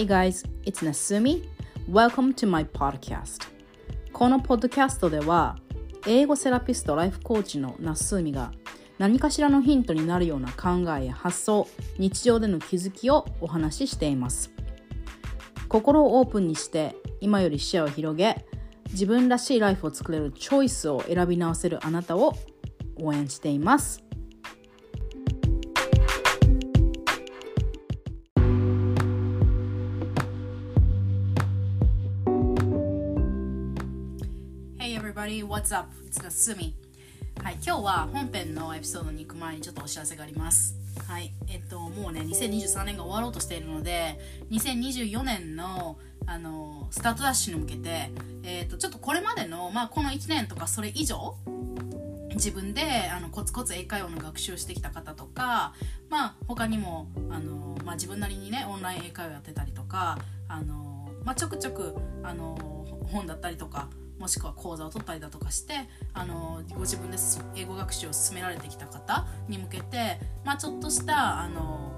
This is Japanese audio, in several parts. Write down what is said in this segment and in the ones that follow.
Hey guys, it's Nasumi. Welcome to my podcast. このポッドキャストでは、英語セラピスト、ライフコーチのナスーミが何かしらのヒントになるような考えや発想、日常での気づきをお話ししています。心をオープンにして今より視野を広げ、自分らしいライフを作れるチョイスを選び直せるあなたを応援しています。Everybody, what's up? It's Nasumi はい、今日は本編のエピソードに行く前にちょっとお知らせがありますはいえっともうね2023年が終わろうとしているので2024年のあのスタートダッシュに向けて、えっとちょっとこれまでの、まあ、この1年とかそれ以上自分であのコツコツ英会話の学習してきた方とか、まあ、他にもあの、まあ、自分なりにねオンライン英会話やってたりとかあの、まあ、ちょくちょくあの本だったりとかもしくは講座を取ったりだとかしてあのご自分で英語学習を進められてきた方に向けて、まあ、ちょっとしたあの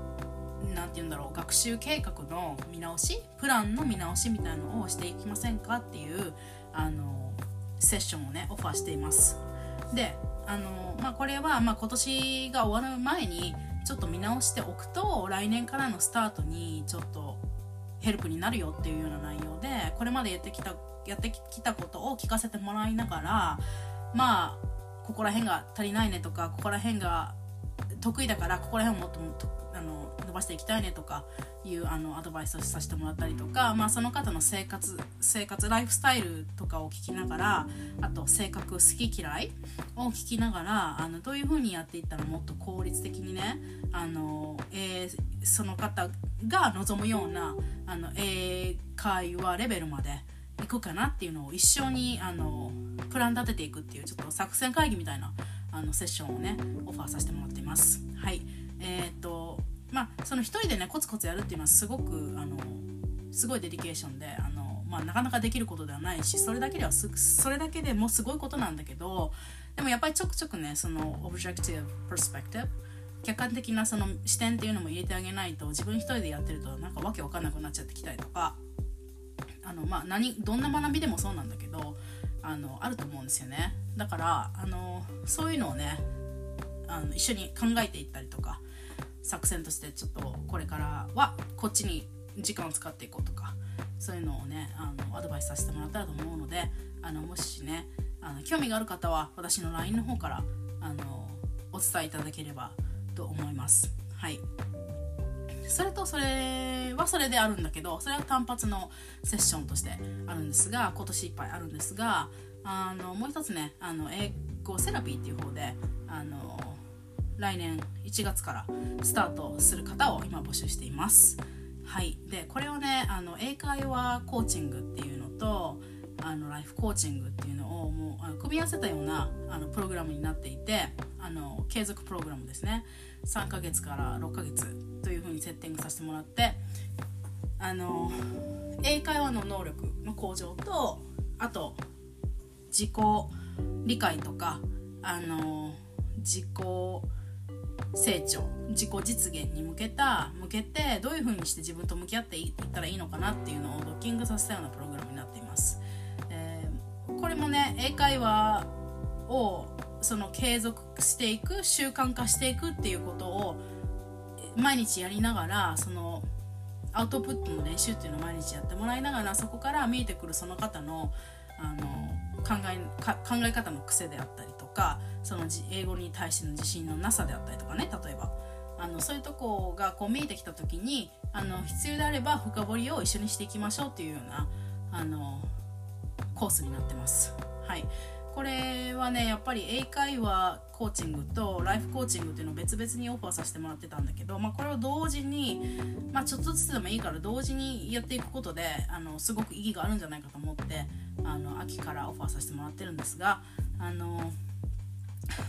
なて言うんだろう学習計画の見直しプランの見直しみたいなのをしていきませんかっていうあのセッションをねオファーしています。であの、まあ、これは、ま、今年が終わる前にちょっと見直しておくと来年からのスタートにちょっとヘルプになるよっていうような内容でこれまでやってきたやってきたことを聞かせてもらいながらまあここら辺が足りないねとかここら辺が得意だからここら辺をもっともっとあの伸ばしていきたいねとかいうあのアドバイスをさせてもらったりとか、まあ、その方の生活生活ライフスタイルとかを聞きながらあと性格好き嫌いを聞きながらあのどういう風にやっていったらもっと効率的にねあの、えー、その方が望むようなあの英会話レベルまで行くかなっていうのを一緒にあのプラン立てていくっていうちょっと作戦会議みたいなあのセッションをねオファーさせてもらっています。はいえー、っとまあその一人でねコツコツやるっていうのはすごくあのすごいデリケーションであの、まあ、なかなかできることではないしそれだけではそれだけでもすごいことなんだけどでもやっぱりちょくちょくねその objective perspective 客観的なその視点っていうのも入れてあげないと自分一人でやってるとなんかわけわかんなくなっちゃってきたりとかあの、まあ何、どんな学びでもそうなんだけどあのあると思うんですよねだからあのそういうのをねあの一緒に考えていったりとか作戦としてちょっとこれからはこっちに時間を使っていこうとかそういうのをねあのアドバイスさせてもらったらと思うのであのもしねあの興味がある方は私の LINE の方からあのお伝えいただければと思います。はいそれとそれはそれであるんだけどそれは単発のセッションとしてあるんですが今年いっぱいあるんですがあのもう一つねあの英語セラピーっていう方であの来年1月からスタートする方を今募集しています。はい。でこれはねあの英会話コーチングっていうのとあのライフコーチングっていうのをもうあの組み合わせたようなあのプログラムになっていてあの継続プログラムですね。3ヶ月から6ヶ月というふうにセッティングさせてもらってあの英会話の能力の向上とあと自己理解とかあの自己成長自己実現に向けた向けてどういうふうにして自分と向き合っていったらいいのかなっていうのをドッキングさせたようなプログラムになっています、えー、これもね英会話をその継続していく習慣化していくっていうことを毎日やりながらそのアウトプットの練習っていうのを毎日やってもらいながらそこから見えてくるその方のあの考え考え方の癖であったりとかその英語に対しての自信のなさであったりとかね例えばあのそういうとこがこう見えてきた時にあの必要であれば深掘りを一緒にしていきましょうっていうようなあのコースになってます。はいこれはねやっぱり英会話コーチングとライフコーチングっていうのを別々にオファーさせてもらってたんだけど、まあ、これを同時に、まあ、ちょっとずつでもいいから同時にやっていくことであのすごく意義があるんじゃないかと思ってあの秋からオファーさせてもらってるんですがあの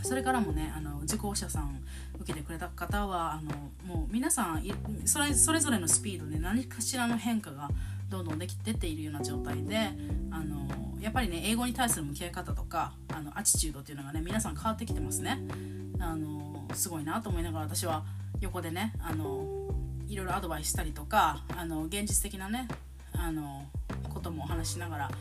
それからもねあの受講者さん受けてくれた方はあのもう皆さんそれそれぞれのスピードで何かしらの変化がどんどんでき出ているような状態であのやっぱりね英語に対する向き合い方とかあのアチチュードっていうのがね皆さん変わってきてますね。あのすごいなと思いながら私は横でねあのいろいろアドバイスしたりとかあの現実的なねあのこともお話しながら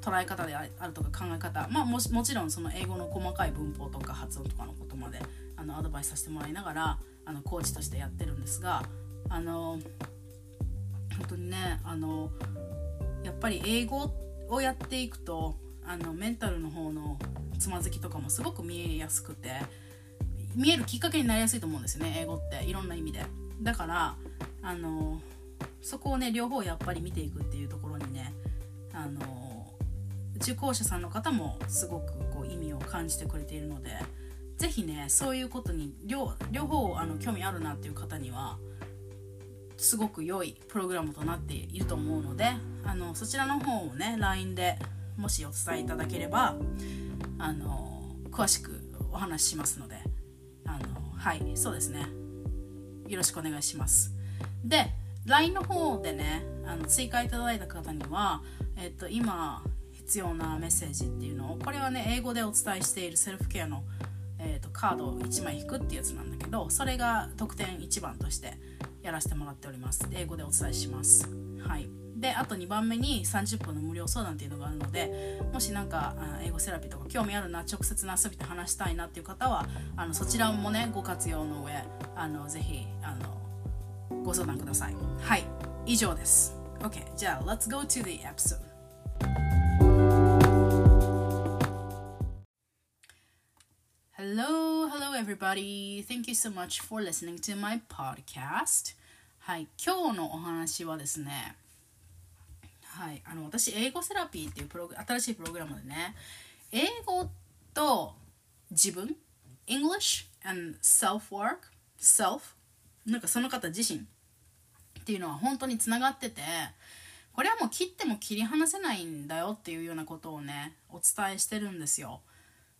捉え方であるとか考え方、まあ、ももちろんその英語の細かい文法とか発音とかのことまであのアドバイスさせてもらいながらあのコーチとしてやってるんですがあの本当にねあのやっぱり英語をやっていくとあのメンタルの方のつまずきとかもすごく見えやすくて見えるきっかけになりやすいと思うんですよね英語っていろんな意味で。だからあのそこをね両方やっぱり見ていくっていうところにねあの受講者さんの方もすごくこう意味を感じてくれているので是非ねそういうことに両両方あの興味あるなっていう方にはすごく良いプログラムとなっていると思うのであのそちらの方をね LINE でもしお伝えいただければあの詳しくお話ししますのであのはいそうですね。よろしくお願いします。で LINE の方でねあの追加いただいた方には、えっと、今必要なメッセージっていうのをこれはね英語でお伝えしているセルフケアの、えーと、カードを1枚引くっていうやつなんだけどそれが得点1番としてやらせてもらっております。英語でお伝えします。はい。であと2番目に30分の無料相談っていうのがあるのでもし何か英語セラピーとか興味あるな直接な遊びで話したいなっていう方はあのそちらもねご活用の上あのぜひあのご相談ください。はい。以上です。OK じゃあ Let's go to the episode Hello, hello everybody. Thank you so much for listening to my podcast. はい、今日のお話はですね、はい、あの私、英語セラピーっていうプログ新しいプログラムでね、英語と自分、English and self-work, self なんかその方自身っていうのは本当につながってて、これはもう切っても切り離せないんだよっていうようなことをね、お伝えしてるんですよ。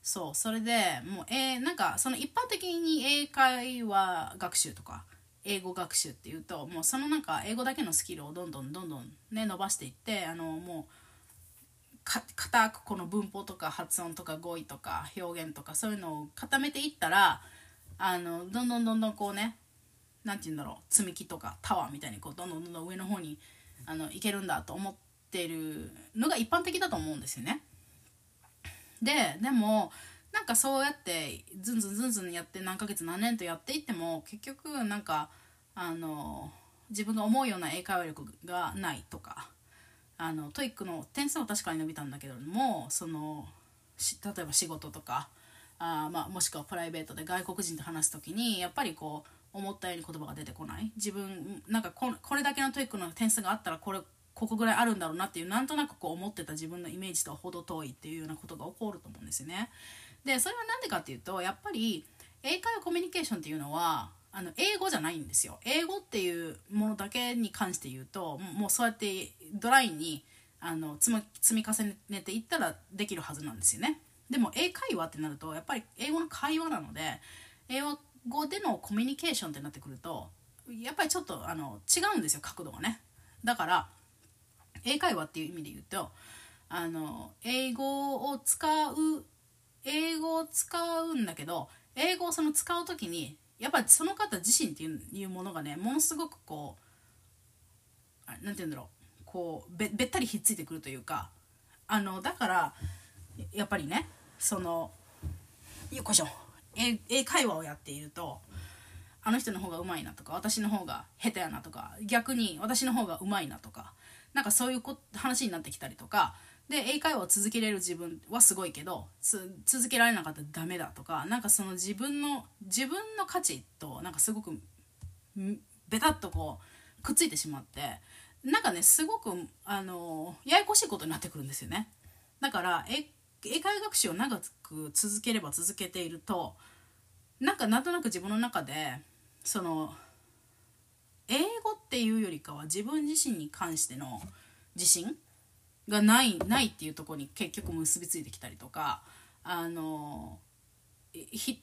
そうそれでもう、えー、なんかその一般的に英会話学習とか英語学習っていうともうそのなんか英語だけのスキルをどんどんどんどんね伸ばしていってあのもう固くこの文法とか発音とか語彙とか表現とかそういうのを固めていったらあのどんどんどんどんこうね何て言うんだろう積み木とかタワーみたいにこうどんどんどんどん上の方にあのいけるんだと思ってるのが一般的だと思うんですよね。ででもなんかそうやってずんずんずんずんやって何ヶ月何年とやっていっても結局なんかあの自分が思うような英会話力がないとかあの TOEIC の点数は確かに伸びたんだけどもその例えば仕事とかあ、まあ、もしくはプライベートで外国人と話す時にやっぱりこう思ったように言葉が出てこない。自分なんかここれだけの TOEIC の点数があったらこれここぐらいあるんだろうなっていうなんとなくこう思ってた自分のイメージとは程遠いっていうようなことが起こると思うんですよね。でそれは何でかっていうとやっぱり英会話コミュニケーションっていうのはあの英語じゃないんですよ。英語っていうものだけに関して言うともうそうやってドライにあの積み重ねていったらできるはずなんですよね。でも英会話ってなるとやっぱり英語の会話なので英語でのコミュニケーションってなってくるとやっぱりちょっとあの違うんですよ角度がね。だから英会話っていう意味で言うとあの英語を使う英語を使うんだけど英語をその使う時にやっぱその方自身っていうものがねものすごくこう何て言うんだろう。こうべべったりひっついてくるというかあのだからやっぱりねそのよこしょ英会話をやっているとあの人の方がうまいなとか私の方が下手やなとか逆に私の方がうまいなとかなんかそういうこ話になってきたりとかで英会話を続けれる自分はすごいけど続けられなかったらダメだとかなんかその自分の自分の価値となんかすごくベタっとこうくっついてしまってなんかねすごくあのややこしいことになってくるんですよね。だから英英会話学習を長く続ければ続けているとなんかなんとなく自分の中でその英語っていうよりかは自分自身に関しての自信がないないっていうとこに結局結びついてきたりとかあの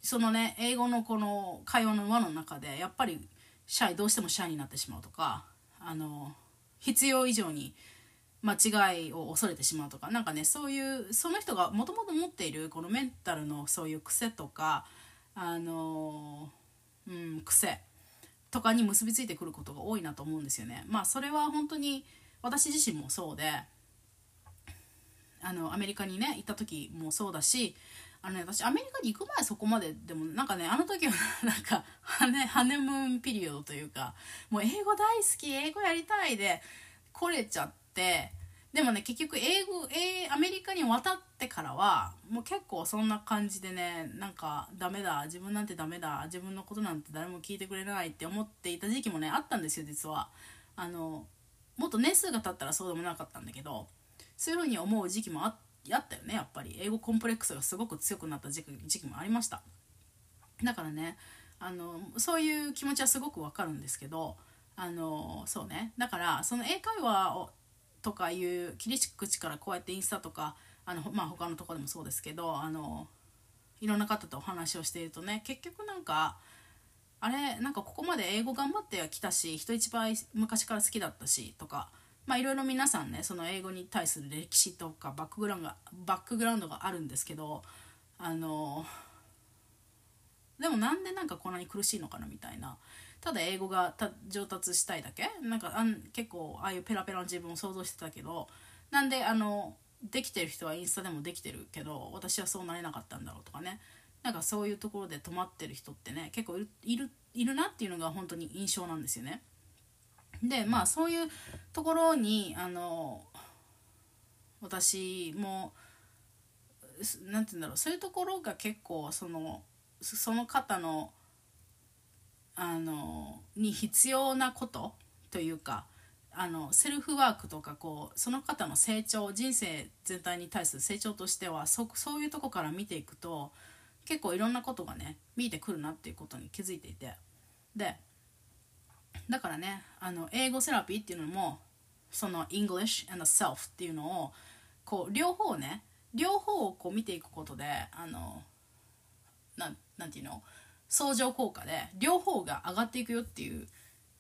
そのね英語のこの会話の輪の中でやっぱりシャイどうしてもシャイになってしまうとかあの必要以上に間違いを恐れてしまうとか何かねそういうその人がもともと持っているこのメンタルのそういう癖とかあの、うん、癖とかに結びついてくることが多いなと思うんですよね。まあそれは本当に私自身もそうであのアメリカにね行った時もそうだしあのね私アメリカに行く前そこまででもなんかねあの時はなんかハネハネムーンピリオドというかもう英語大好き英語やりたいで来れちゃってでもね結局英語えアメリカに渡ってからはもう結構そんな感じでねなんかダメだ自分なんてダメだ自分のことなんて誰も聞いてくれないって思っていた時期もねあったんですよ実は。あのもっと年数が経ったらそうでもなかったんだけどそういうふうに思う時期もあったよねやっぱり。英語コンプレックスがすごく強くなった時期もありました。だからねあのそういう気持ちはすごくわかるんですけどあのそうね。だからその英会話をとかいう切り口からこうやってインスタとかあの、まあ、他のとこでもそうですけどあのいろんな方とお話をしているとね結局なんかあれなんかここまで英語頑張ってきたし人一倍昔から好きだったしとかまあいろいろ皆さんねその英語に対する歴史とかバックグラウンドがバックグラウンドがあるんですけどあのでもなんでなんかこんなに苦しいのかなみたいな。ただ英語が上達したいだけ？なんかあん結構ああいうペラペラの自分を想像してたけどなんであのできてる人はインスタでもできてるけど私はそうなれなかったんだろうとかね。なんかそういうところで止まってる人ってね結構いるいるなっていうのが本当に印象なんですよね。でまあそういうところにあの私も何て言うんだろう。そういうところが結構そのその方のあのに必要なことというかあのセルフワークとかこうその方の成長人生全体に対する成長としてはそそういうとこから見ていくと結構いろんなことがね見えてくるなっていうことに気づいていて。でだからねあの英語セラピーっていうのもその English and the Self っていうのをこう両方ね両方をこう見ていくことであのななんていうの？相乗効果で両方が上がっていくよっていう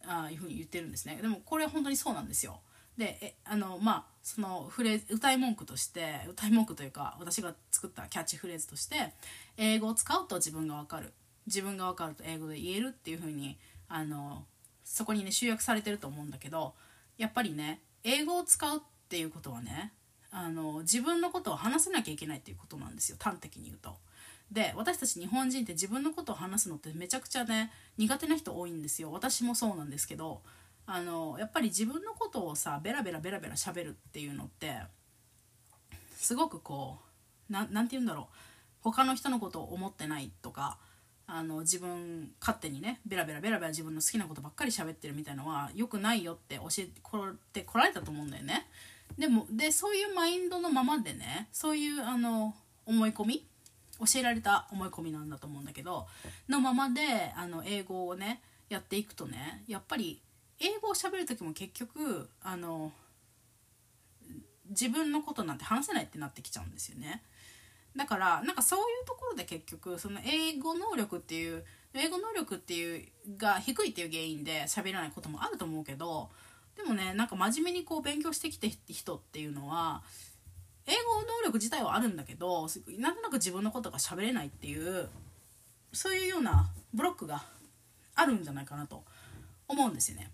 あいうふうに言ってるんですね。でもこれは本当にそうなんですよ。であのまあそのフレーズ歌い文句として歌い文句というか私が作ったキャッチフレーズとして英語を使うと自分が分かる。自分が分かると英語で言えるっていうふうにあのそこにね集約されてると思うんだけどやっぱりね英語を使うっていうことはねあの自分のことを話せなきゃいけないっていうことなんですよ。端的に言うと。で私たち日本人って自分のことを話すのってめちゃくちゃね苦手な人多いんですよ私もそうなんですけどあのやっぱり自分のことをさベラベラベラベラ喋るっていうのってすごくこう何て言うんだろう他の人のことを思ってないとかあの自分勝手にねベラベラベラベラ自分の好きなことばっかり喋ってるみたいのは良くないよって教えてこられたと思うんだよね。でもでそういうマインドのままでねそういうあの思い込み教えられた思い込みなんだと思うんだけどのままであの英語をねやっていくとねやっぱり英語を喋る時も結局あの自分のことなんて話せないってなってきちゃうんですよね。だからなんかそういうところで結局その英語能力っていう英語能力っていうが低いっていう原因で喋らないこともあると思うけどでもねなんか真面目にこう勉強してきて人っていうのは英語能力自体はあるんだけどなんとなく自分のことが喋れないっていうそういうようなブロックがあるんじゃないかなと思うんですよね。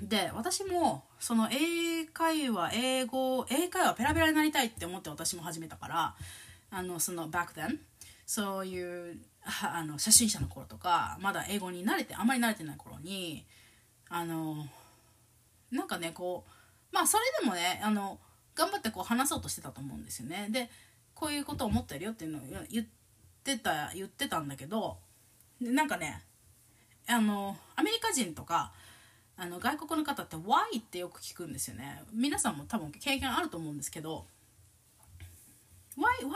で私もその英会話英語英会話ペラペラになりたいって思って私も始めたからあのその back then そういうあの初心者の頃とかまだ英語に慣れてあまり慣れてない頃にあのなんかねこうまあそれでもねあの頑張ってこう話そうとしてたと思うんですよねでこういうことを思ってるよっていうのを言ってた言ってたんだけどなんかねあのアメリカ人とかあの外国の方って Why ってよく聞くんですよね皆さんも多分経験あると思うんですけど Why, why do you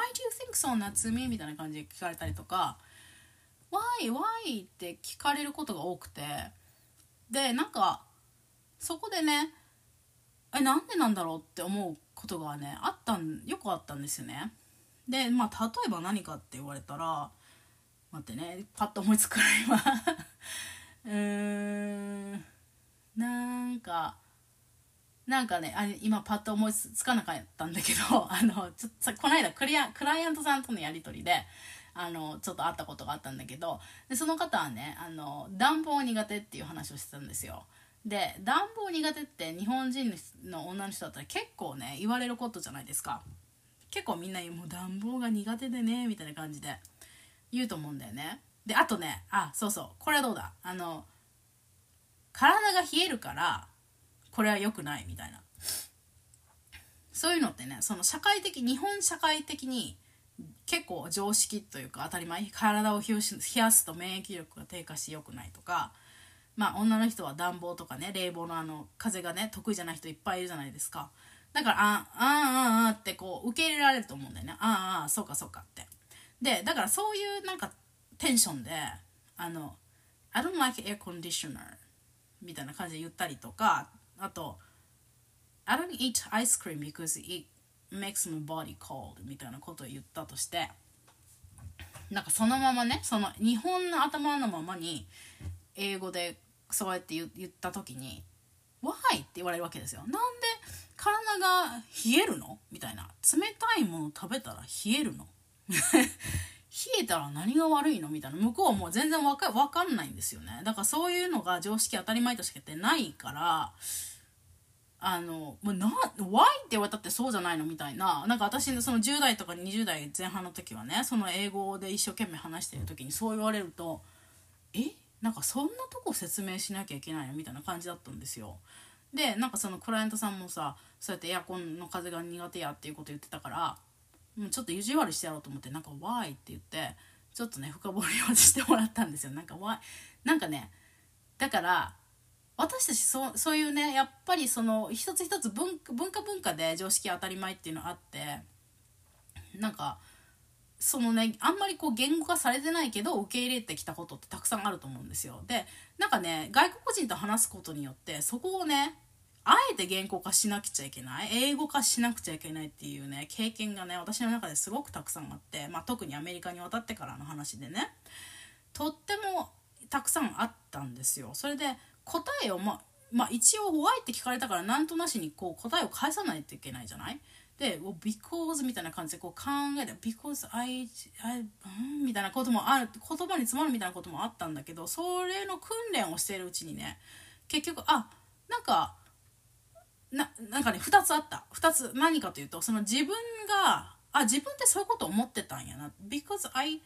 think so, Natsumi? みたいな感じで聞かれたりとか Why, why? って聞かれることが多くてでなんかそこでねえなんでなんだろうって思うことがねあったんよくあったんですよね。でまあ例えば何かって言われたら待ってねパッと思いつくらいは うーんなんかなんかねあ今パッと思いつかなかったんだけど あのちょっとこの間クリアクライアントさんとのやり取りであのちょっと会ったことがあったんだけどでその方はねあの暖房苦手っていう話をしてたんですよ。で暖房苦手って日本人の女の人だったら結構ね言われることじゃないですか。結構みんなもう暖房が苦手でねみたいな感じで言うと思うんだよね。であとねあそうそうこれはどうだ？あの体が冷えるからこれは良くないみたいな。そういうのってねその社会的日本社会的に結構常識というか当たり前体を冷やすと免疫力が低下して良くないとかまあ女の人は暖房とかね冷房のあの風がね得意じゃない人いっぱいいるじゃないですか。だからあああああってこう受け入れられると思うんだよね。ああああそうかそうかって。でだからそういうなんかテンションであの I don't like air conditioner みたいな感じで言ったりとかあと I don't eat ice cream because it makes my body cold みたいなことを言ったとしてなんかそのままねその日本の頭のままに英語でそうやって言った時に「Why?」って言われるわけですよ。なんで体が冷えるの？みたいな。冷たいもの食べたら冷えるの？冷えたら何が悪いの？みたいな。向こうはもう全然わかわかんないんですよね。だからそういうのが常識当たり前としてないからあの、もうな、why? って言われたってそうじゃないの？みたいな。なんか私のその10代とか20代前半の時はね、その英語で一生懸命話してる時にそう言われると、え？なんかそんなとこ説明しなきゃいけないのみたいな感じだったんですよ。で、なんかそのクライアントさんもさ、そうやってエアコンの風が苦手やっていうこと言ってたから、もうちょっと意地悪してやろうと思って、なんか why って言って、ちょっとね、深掘りをしてもらったんですよ。なんか why、なんかね、だから、私たちそうそういうねやっぱりその一つ一つ文文化文化で常識当たり前っていうのあってなんかそのねあんまりこう言語化されてないけど受け入れてきたことってたくさんあると思うんですよ。でなんかね外国人と話すことによってそこをねあえて言語化しなくちゃいけない英語化しなくちゃいけないっていうね経験がね私の中ですごくたくさんあって、まあ、特にアメリカに渡ってからの話でねとってもたくさんあったんですよ。それで答えをままあ一応「why」って聞かれたからなんとなしにこう答えを返さないといけないじゃない？で「because」みたいな感じでこう考えて「because I, I、うん」みたいなこともある言葉に詰まるみたいなこともあったんだけどそれの訓練をしているうちにね結局あなんかななんかね2つあった。2つ何かというとその自分があ自分ってそういうこと思ってたんやな。because I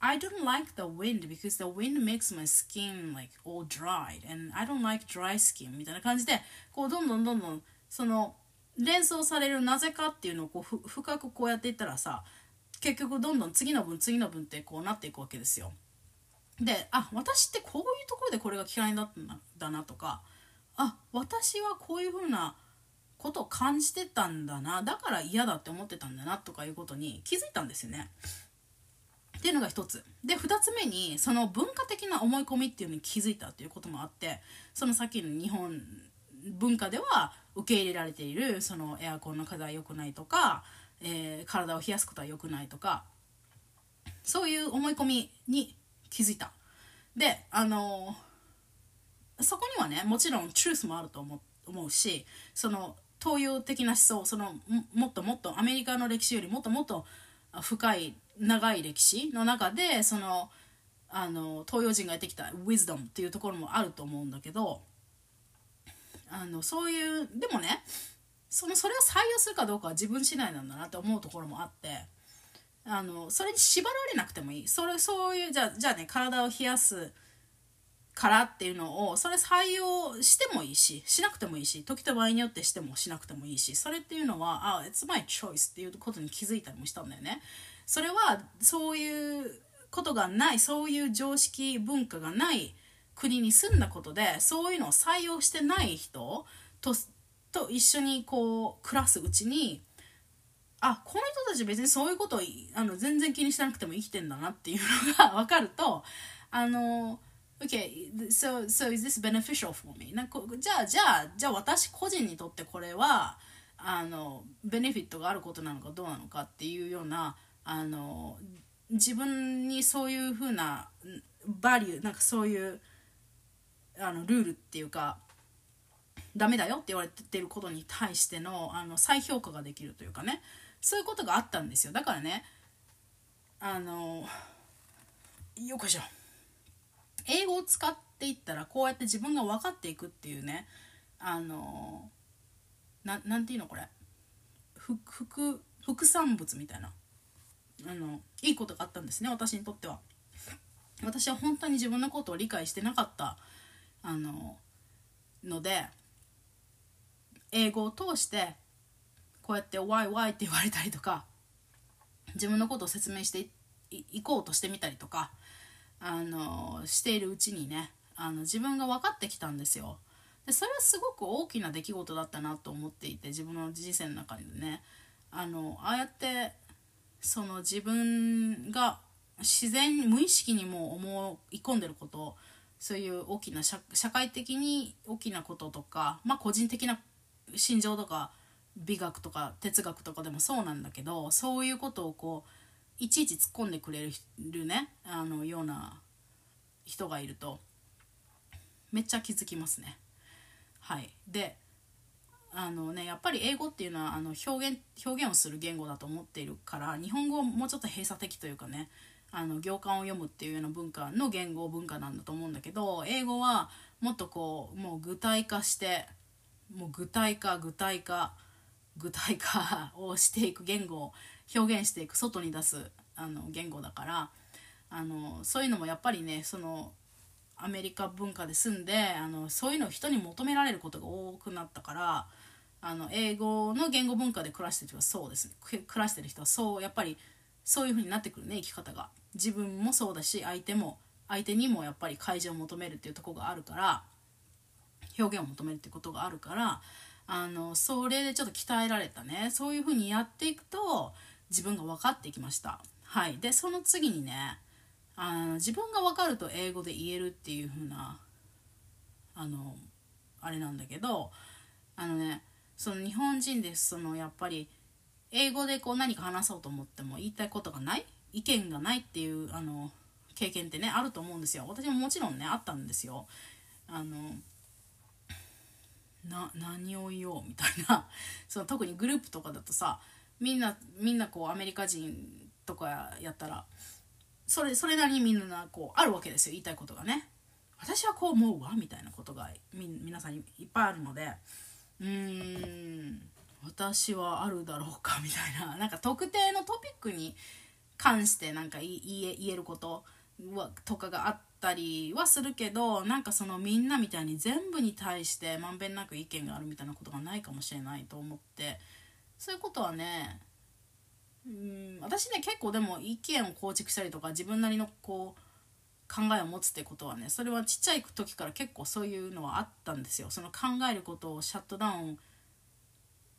I don't like the wind because the wind makes my skin like all dried and I don't like dry skin みたいな感じでこうどんどんどんどんその連想されるなぜかっていうのをこう深くこうやっていったらさ結局どんどん次の分次の分ってこうなっていくわけですよ。であ私ってこういうところでこれが嫌いだったんだなとかあ私はこういうふうなことを感じてたんだなだから嫌だって思ってたんだなとかいうことに気づいたんですよね。っていうのが一つで2つ目にその文化的な思い込みっていうのに気づいたっていうこともあってそのさっきの日本文化では受け入れられているそのエアコンの風は良くないとか、えー、体を冷やすことは良くないとかそういう思い込みに気づいた。であのそこにはねもちろんトゥースもあると思思うしその東洋的な思想そのもっともっとアメリカの歴史よりもっともっと深い長い歴史の中でそのあの東洋人がやってきたウィズドムっていうところもあると思うんだけどあのそういうでもねそのそれを採用するかどうかは自分次第なんだなって思うところもあってあのそれに縛られなくてもいい。それそういうじゃじゃあね体を冷やすからっていうのをそれ採用してもいいししなくてもいいし時と場合によってしてもしなくてもいいしそれっていうのはあ It's my choice っていうことに気づいたりもしたんだよね。それはそういうことがないそういう常識文化がない国に住んだことでそういうのを採用してない人とと一緒にこう暮らすうちにあこの人たち別にそういうことをあの全然気にしなくても生きてんだなっていうのが分かるとあの Okay, so, so is this beneficial for me? なんかじゃあ、じゃあ、じゃあ私個人にとってこれは、あの、ベネフィットがあることなのかどうなのかっていうような、あの、自分にそういうふうなバリュー、なんかそういうあのルールっていうか、ダメだよって言われてることに対してのあの再評価ができるというかね。そういうことがあったんですよ。だからねあのよこしょ。英語を使っていったらこうやって自分が分かっていくっていうねあのななんていうのこれ。副副産物みたいな。あのいいことがあったんですね私にとっては。私は本当に自分のことを理解してなかったあのので英語を通してこうやって「Why why」って言われたりとか自分のことを説明していこうとしてみたりとかあのしているうちにねあの自分が分かってきたんですよ。でそれはすごく大きな出来事だったなと思っていて自分の人生の中でねあのああやってその自分が自然に無意識にも思い込んでることそういう大きな社会的に大きなこととか、まあ、個人的な心情とか美学とか哲学とかでもそうなんだけどそういうことをこういちいち突っ込んでくれるねあのような人がいるとめっちゃ気づきますね。はい、であのねやっぱり英語っていうのはあの表現表現をする言語だと思っているから日本語はもうちょっと閉鎖的というかねあの行間を読むっていうような文化の言語文化なんだと思うんだけど英語はもっとこうもう具体化してもう具体化具体化具体化をしていく言語を表現していく外に出すあの言語だからあのそういうのもやっぱりねそのアメリカ文化で住んであのそういうのを人に求められることが多くなったからあの英語の言語文化で暮らしてる人はそうですね。暮らしてる人はそうやっぱりそういう風になってくるね生き方が。自分もそうだし相手も相手にもやっぱり開示を求めるっていうとこがあるから表現を求めるっていうことがあるからあのそれでちょっと鍛えられたね。そういう風にやっていくと自分が分かってきました。はい。でその次にねあの自分が分かると英語で言えるっていう風なあのあれなんだけどあのねその日本人ですそのやっぱり英語でこう何か話そうと思っても言いたいことがない？意見がないっていうあの経験ってねあると思うんですよ。私ももちろんねあったんですよ。あのな何を言おうみたいな。その特にグループとかだとさみんなみんなこうアメリカ人とかやったらそれそれなりにみんなこうあるわけですよ言いたいことがね。私はこう思うわみたいなことがみ皆さんにいっぱいあるので。うーん。私はあるだろうかみたいな。なんか特定のトピックに関してなんか言えることはとかがあったりはするけどなんかそのみんなみたいに全部に対してまんべんなく意見があるみたいなことがないかもしれないと思って。そういうことはねうん私ね結構でも意見を構築したりとか自分なりのこう考えを持つってことはねそれはちっちゃい時から結構そういうのはあったんですよ。その考えることをシャットダウン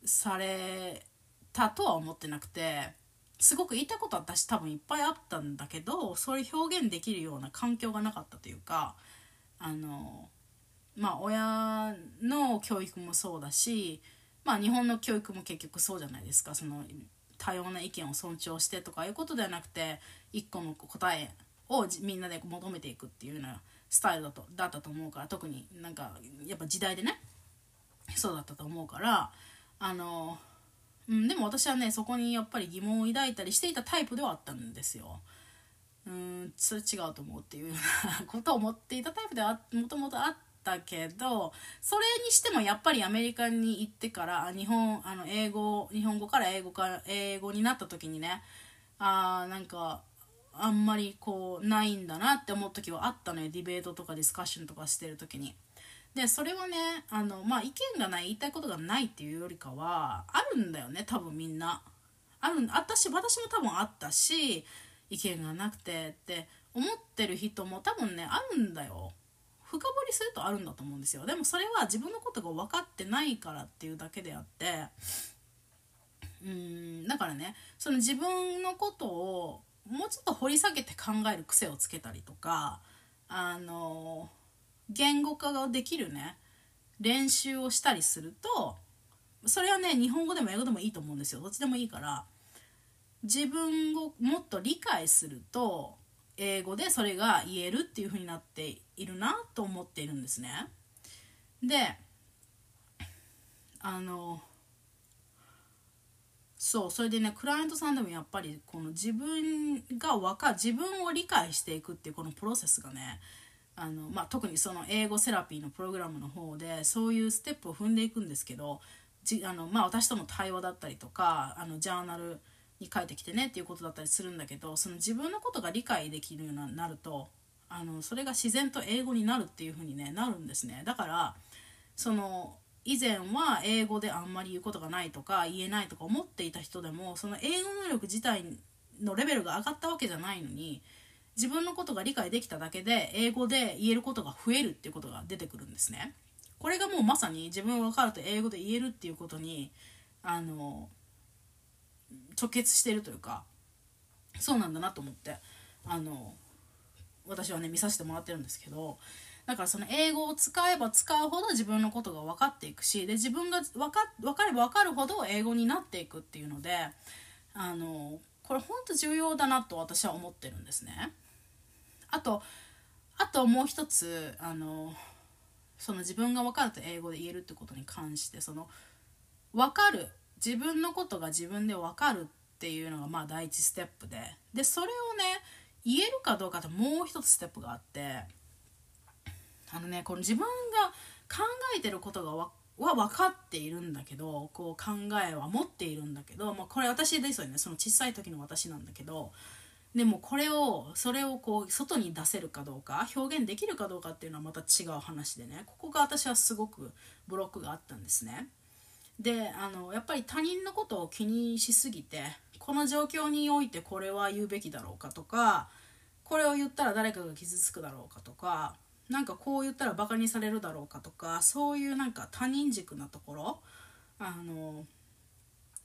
されたとは思ってなくてすごく言いたいことは私多分いっぱいあったんだけどそれ表現できるような環境がなかったというかあのまあ親の教育もそうだしまあ日本の教育も結局そうじゃないですか。その多様な意見を尊重してとかいうことではなくて一個の答えをみんなで求めていくっていうようなスタイルだとだったと思うから特になんかやっぱ時代でねそうだったと思うからあの、うん、でも私はねそこにやっぱり疑問を抱いたりしていたタイプではあったんですよ。うんそれ違うと思うっていうようなことを思っていたタイプでは もともとあったけどそれにしてもやっぱりアメリカに行ってから日本あの英語日本語から英語から英語になった時にねあーなんかあんまりこうないんだなって思う時はあったのよディベートとかディスカッションとかしてる時に。でそれはねあの、まあ、意見がない言いたいことがないっていうよりかはあるんだよね多分みんな。あるあったし私も多分あったし意見がなくてって思ってる人も多分ねあるんだよ。深掘りするとあるんだと思うんですよでもそれは自分のことが分かってないからっていうだけであってうんだからねその自分のことをもうちょっと掘り下げて考える癖をつけたりとかあの言語化ができるね練習をしたりするとそれはね日本語でも英語でもいいと思うんですよ。どっちでもいいから自分をもっと理解すると英語でそれが言えるっていう風になっているなと思っているんですね。であのそうそれでねクライアントさんでもやっぱりこの自分がわか自分を理解していくっていうこのプロセスがねあの、まあ、特にその英語セラピーのプログラムの方でそういうステップを踏んでいくんですけどじあの、まあ、私との対話だったりとかあのジャーナルに書いてきてねっていうことだったりするんだけどその自分のことが理解できるようになるとあのそれが自然と英語になるっていう風にねなるんですね。だからその以前は英語であんまり言うことがないとか言えないとか思っていた人でもその英語能力自体のレベルが上がったわけじゃないのに自分のことが理解できただけで英語で言えることが増えるっていうことが出てくるんですね。これがもうまさに自分が分かると英語で言えるっていうことにあの直結してるというかそうなんだなと思ってあの私はね見させてもらってるんですけどだからその英語を使えば使うほど自分のことが分かっていくしで自分が分か分かれば分かるほど英語になっていくっていうのであのこれ本当重要だなと私は思ってるんですね。あとあともう一つあのその自分が分かると英語で言えるってことに関してその分かる自分のことが自分で分かるっていうのがまあ第一ステップで。でそれをね言えるかどうかってもう一つステップがあってあのねこの自分が考えてることがわは分かっているんだけどこう考えは持っているんだけど、まあ、これ私ですよね。その小さい時の私なんだけどでもこれをそれをこう外に出せるかどうか表現できるかどうかっていうのはまた違う話でねここが私はすごくブロックがあったんですね。であのやっぱり他人のことを気にしすぎてこの状況においてこれは言うべきだろうかとかこれを言ったら誰かが傷つくだろうかとかなんかこう言ったらバカにされるだろうかとかそういうなんか他人軸なところあの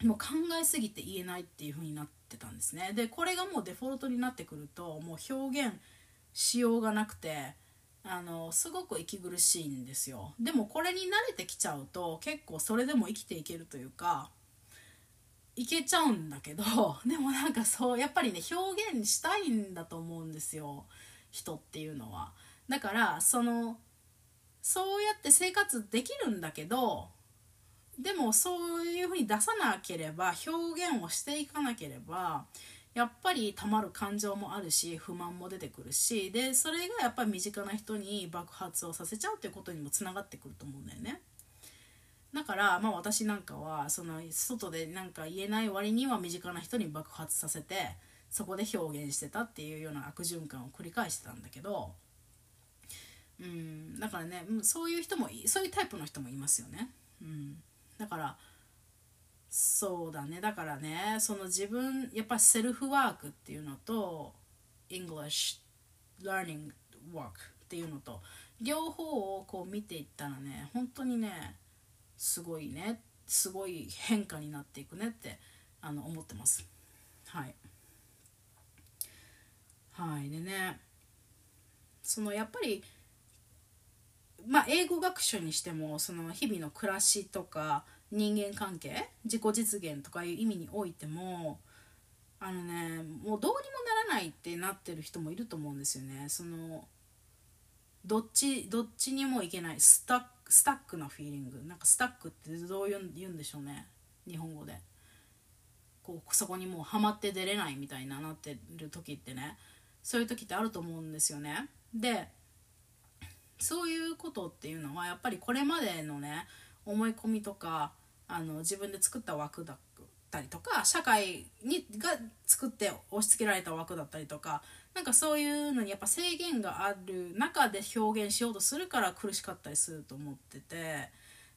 もう考えすぎて言えないっていう風になっててたんですね。でこれがもうデフォルトになってくるともう表現しようがなくてあのすごく息苦しいんですよ。でもこれに慣れてきちゃうと結構それでも生きていけるというかいけちゃうんだけど でもなんかそうやっぱりね表現したいんだと思うんですよ。人っていうのは。だからそのそうやって生活できるんだけどでもそういうふうに出さなければ表現をしていかなければやっぱりたまる感情もあるし不満も出てくるしでそれがやっぱり身近な人に爆発をさせちゃうっていうことにもつながってくると思うんだよね。だからまあ私なんかはその外でなんか言えない割には身近な人に爆発させてそこで表現してたっていうような悪循環を繰り返してたんだけどうんだからねそういう人もそういうタイプの人もいますよね。うん、だからそうだね。だからねその自分やっぱセルフワークっていうのと English Learning Work っていうのと両方をこう見ていったらね本当にねすごいねすごい変化になっていくねってあの思ってます。はい。はい。でねそのやっぱりまあ英語学習にしてもその日々の暮らしとか人間関係自己実現とかいう意味においてもあのねもうどうにもならないってなってる人もいると思うんですよね。そのどっちどっちにもいけないスタックスタックなフィーリング。なんかスタックってどう言うんでしょうね。日本語で。こうそこにもうハマって出れないみたいななってる時ってね。そういう時ってあると思うんですよね。でそういうことっていうのはやっぱりこれまでのね思い込みとかあの自分で作った枠だったりとか社会にが作って押し付けられた枠だったりとかなんかそういうのにやっぱ制限がある中で表現しようとするから苦しかったりすると思ってて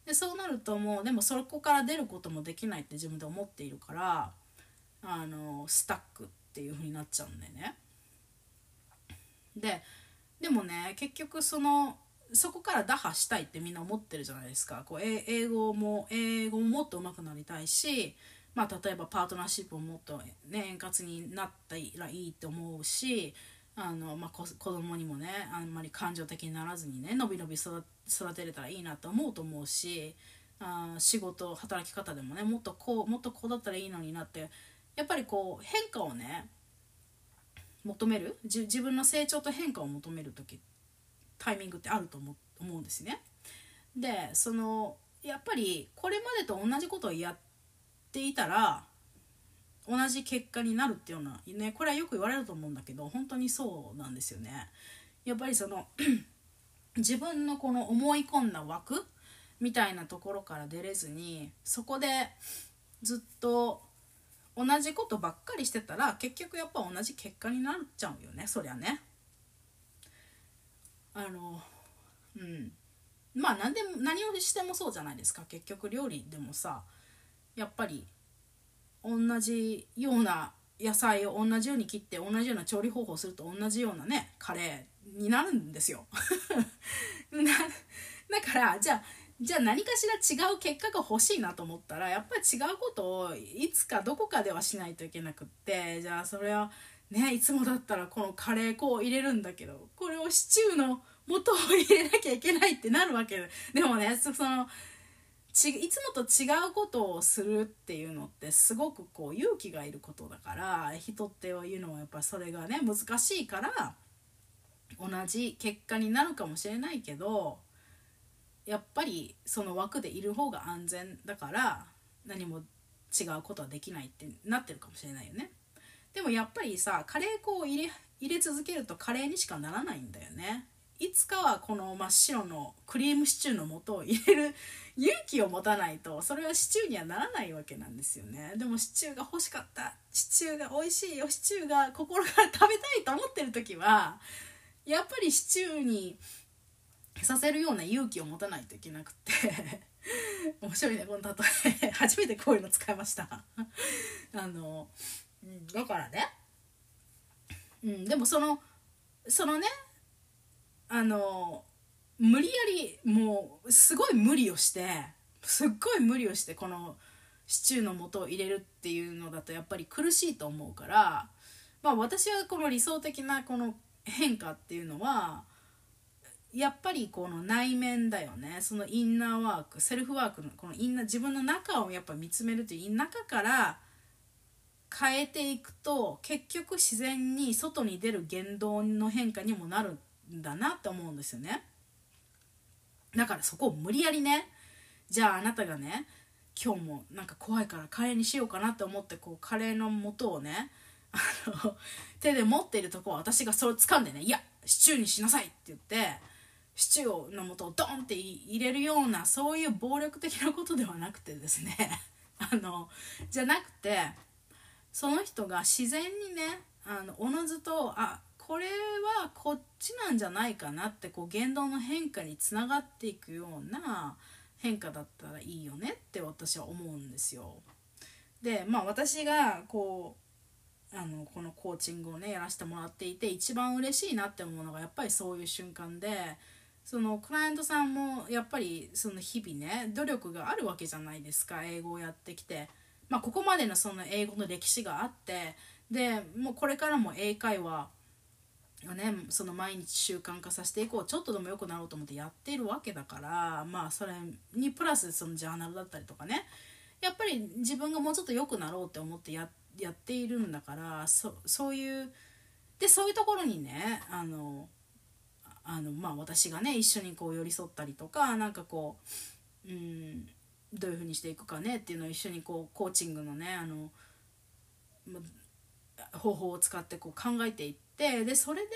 でそうなるともうでもそこから出ることもできないって自分で思っているからあのスタックっていう風になっちゃうんだよね。ででもね結局そのそこから打破したいってみんな思ってるじゃないですか。こう英語も英語ももっと上手くなりたいし、まあ、例えばパートナーシップをもっと、ね、円滑になったらいいって思うしあの、まあ、子供にもねあんまり感情的にならずにねのびのび育てれたらいいなと思うと思うしあ仕事働き方でもねもっとこうもっとこうだったらいいのになってやっぱりこう変化をね求める？自分の成長と変化を求める時タイミングってあると思うんですね。でそのやっぱりこれまでと同じことをやっていたら同じ結果になるっていうようなねこれはよく言われると思うんだけど本当にそうなんですよね。やっぱりその 自分のこの思い込んだ枠みたいなところから出れずにそこでずっと同じことばっかりしてたら結局やっぱ同じ結果になっちゃうよね。そりゃね。あのうん。まあ何でも何をしてもそうじゃないですか。結局料理でもさやっぱり同じような野菜を同じように切って同じような調理方法をすると同じようなねカレーになるんですよ。だからじゃあじゃあ何かしら違う結果が欲しいなと思ったらやっぱり違うことをいつかどこかではしないといけなくってじゃあそれはねいつもだったらこのカレー粉を入れるんだけどこれをシチューの素を入れなきゃいけないってなるわけ。でもねそのちいつもと違うことをするっていうのってすごくこう勇気がいることだから人っていうのはやっぱそれがね難しいから同じ結果になるかもしれないけどやっぱりその枠でいる方が安全だから何も違うことはできないってなってるかもしれないよね。でもやっぱりさカレー粉を入れ入れ続けるとカレーにしかならないんだよね。いつかはこの真っ白のクリームシチューの素を入れる勇気を持たないとそれはシチューにはならないわけなんですよね。でもシチューが欲しかった。シチューが美味しいよ。シチューが心から食べたいと思ってる時はやっぱりシチューにさせるような勇気を持たないといけなくて面白いねこの例え。初めてこういうの使いました。あの、だからね、うん、でもそのそのねあの無理やりもうすごい無理をしてすっごい無理をしてこのシチューの素を入れるっていうのだとやっぱり苦しいと思うからまあ私はこの理想的なこの変化っていうのはやっぱりこの内面だよね。そのインナーワークセルフワークのこのインナー自分の中をやっぱ見つめるという中から変えていくと結局自然に外に出る言動の変化にもなるんだなって思うんですよね。だからそこを無理やりねじゃああなたがね今日もなんか怖いからカレーにしようかなって思ってこうカレーの素をねあの手で持っているとこを私がそれを掴んでね「いやシチューにしなさい」って言ってシチューの素をドンって入れるようなそういう暴力的なことではなくてですね あのじゃなくてその人が自然にねあのおのずとあこれはこっちなんじゃないかなってこう言動の変化につながっていくような変化だったらいいよねって私は思うんですよ。でまあ私がこうあのこのコーチングをねやらせてもらっていて一番嬉しいなって思うのがやっぱりそういう瞬間でそのクライアントさんもやっぱりその日々ね努力があるわけじゃないですか英語をやってきて、まあ、ここまでのその英語の歴史があって。でもうこれからも英会話がねその毎日習慣化させていこうちょっとでも良くなろうと思ってやっているわけだからまあそれにプラスそのジャーナルだったりとかね。やっぱり自分がもうちょっと良くなろうって思ってややっているんだからそそういうでそういうところにねあのあのまあ私がね一緒にこう寄り添ったりとかなんかこううんどういうふうにしていくかねっていうのを一緒にこうコーチングのねあの、ま、方法を使ってこう考えていってでそれで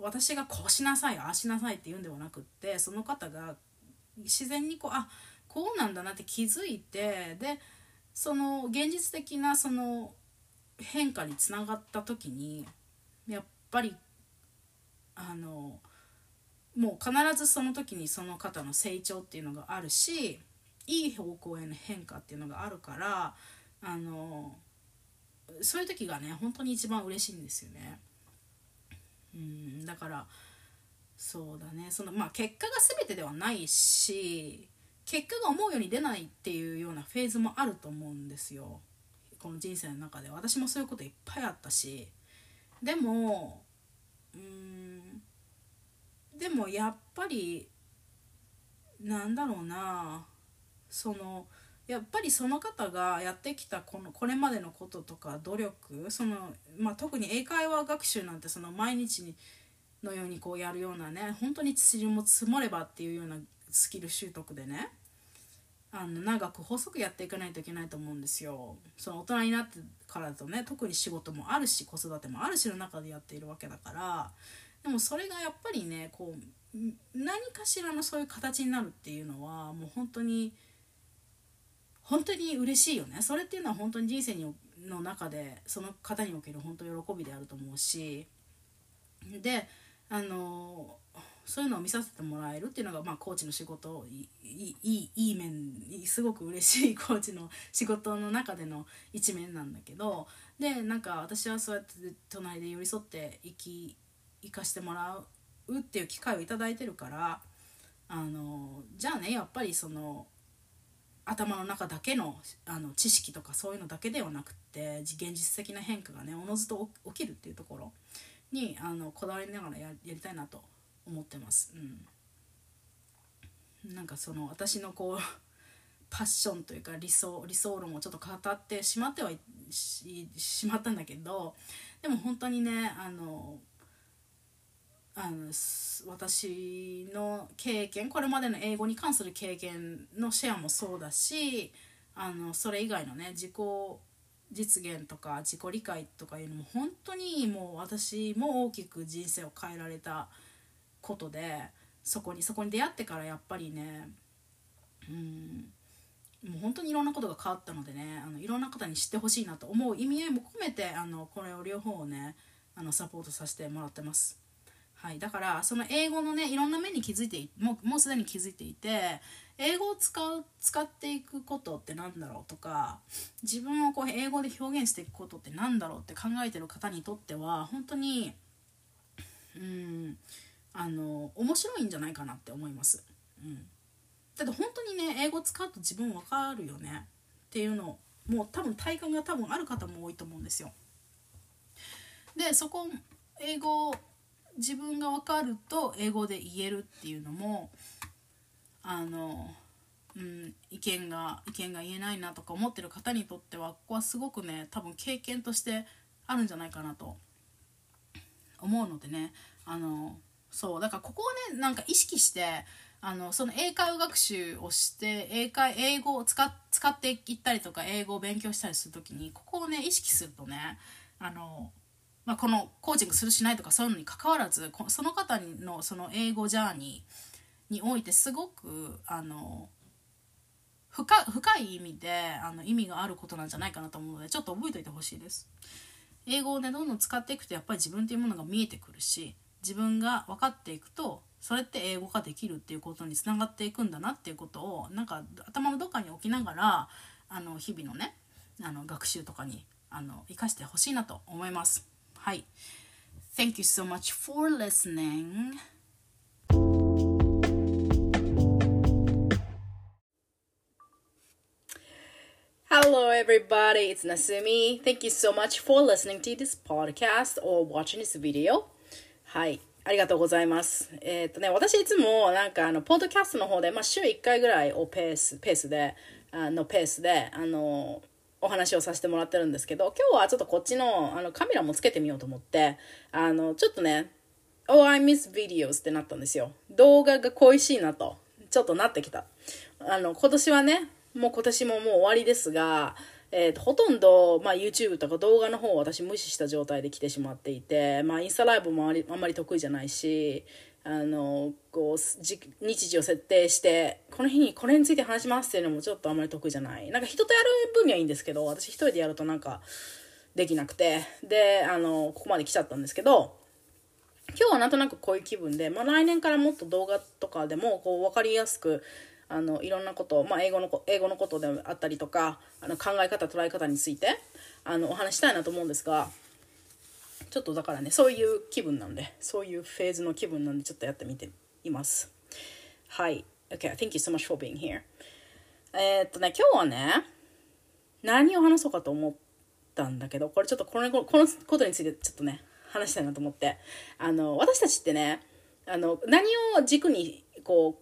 私がこうしなさいああしなさいって言うんではなくってその方が自然にこうあこうなんだなって気づいてでその現実的なその変化につながった時にやっぱりあのもう必ずその時にその方の成長っていうのがあるしいい方向への変化っていうのがあるからあのそういう時がね本当に一番嬉しいんですよね。うんだからそうだね。そのまあ結果が全てではないし結果が思うように出ないっていうようなフェーズもあると思うんですよ。この人生の中で。私もそういうこといっぱいあったし。でもうん。でもやっぱりなんだろうな。そのやっぱりその方がやってきたこのこれまでのこととか努力その、まあ、特に英会話学習なんてその毎日のようにこうやるようなね本当に塵も積もればっていうようなスキル習得でね。あの長く細くやっていかないといけないと思うんですよ。その大人になってからだとね特に仕事もあるし子育てもあるしの中でやっているわけだから。でもそれがやっぱりねこう何かしらのそういう形になるっていうのはもう本当に本当に嬉しいよね。それっていうのは本当に人生にの中でその方における本当喜びであると思うし。であのそういうのを見させてもらえるっていうのが、まあ、コーチの仕事いいいいい面すごく嬉しいコーチの仕事の中での一面なんだけどでなんか私はそうやって隣で寄り添って生き生かしてもらうっていう機会を頂いてるからあのじゃあねやっぱりその頭の中だけのあの知識とかそういうのだけではなくって現実的な変化がねおのずと起きるっていうところにあのこだわりながらやりたいなと思ってます。うん、なんかその私のこうパッションというか理想理想論をちょっと語ってしまってはしまったんだけどでも本当にねあのあの私の経験これまでの英語に関する経験のシェアもそうだしあのそれ以外のね自己実現とか自己理解とかいうのも本当にもう私も大きく人生を変えられたことでそこにそこに出会ってからやっぱりねうんもう本当にいろんなことが変わったのでねあのいろんな方に知ってほしいなと思う意味合いも込めてあのこれを両方をねあのサポートさせてもらってます。はい、だからその英語のねいろんな面に気づいてもうもうすでに気づいていて英語を使う使っていくことって何だろうとか自分をこう英語で表現していくことって何だろうって考えてる方にとっては本当にうんあの面白いんじゃないかなって思います。うん、だって本当にね英語使うと自分分かるよねっていうのもう多分体感が多分ある方も多いと思うんですよ。でそこ英語自分が分かると英語で言えるっていうのもあの、うん、意見が意見が言えないなとか思ってる方にとってはここはすごくね多分経験としてあるんじゃないかなと思うのでねあのそうだからここをねなんか意識してあのその英会話学習をして英会英語を使使っていったりとか英語を勉強したりする時にここをね意識するとねあのまあ、このコーチングするしないとかそういうのにかかわらずその方のその英語ジャーニーにおいてすごくあの深い意味であの意味があることなんじゃないかなと思うのでちょっと覚えておいてほしいです。英語をねどんどん使っていくとやっぱり自分っていうものが見えてくるし自分が分かっていくとそれって英語ができるっていうことにつながっていくんだなっていうことをなんか頭のどっかに置きながらあの日々のねあの学習とかにあの生かしてほしいなと思います。はい。Thank you so much for listening. Hello, everybody. It's Nasumi. Thank you so much for listening to this podcast or watching this video. はい。ありがとうございます。えー、っとね、私いつもなんかあの、ポッドキャストの方で、まあ、週1回ぐらいをペース、ペースで、あの、ペースで、あの、お話をさせてもらってるんですけど、今日はちょっとこっちのあのカメラもつけてみようと思って、あの、ちょっとね、Oh, I miss videos ってなったんですよ。動画が恋しいなと、ちょっとなってきた。あの、今年はね、もう今年ももう終わりですが、えーと、ほとんど、まあ、YouTube とか動画の方を私無視した状態で来てしまっていて、まあ、インスタライブもありあんまり得意じゃないしあのこう日時を設定してこの日にこれについて話しますっていうのもちょっとあんまり得意じゃない。なんか人とやる分にはいいんですけど私一人でやるとなんかできなくて。であのここまで来ちゃったんですけど今日はなんとなくこういう気分で、まあ、来年からもっと動画とかでもこう分かりやすくあのいろんなこと、まあ、英語の英語のことであったりとかあの考え方捉え方についてあのお話したいなと思うんですがちょっとだからねそういう気分なんでそういうフェーズの気分なんでちょっとやってみています。はい。OK thank you so much for being here. えー、っとね今日はね何を話そうかと思ったんだけどこれちょっとこのこのことについてちょっとね話したいなと思って。あの私たちってねあの何を軸にこう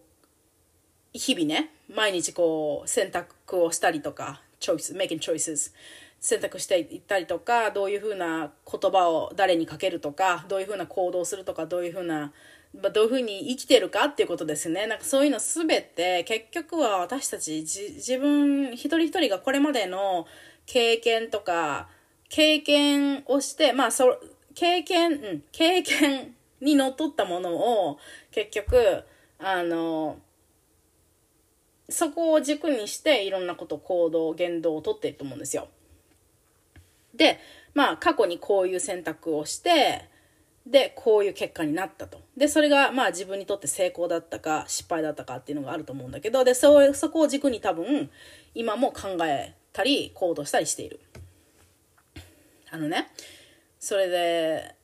日々ね毎日こう選択をしたりとか choice making choices 選択していったりとかどういうふうな言葉を誰にかけるとかどういうふうな行動するとかどういうふうなまあ、どういうふうに生きてるかっていうことですね。なんかそういうのすべて結局は私たち自分一人一人がこれまでの経験とか経験をしてまあそ経験、うん、経験にのっとったものを結局あのそこを軸にしていろんなこと行動言動をとっていると思うんですよ。でまあ過去にこういう選択をしてでこういう結果になったと。でそれがまあ自分にとって成功だったか失敗だったかっていうのがあると思うんだけどでそそこを軸に多分今も考えたり行動したりしている。あのねそれで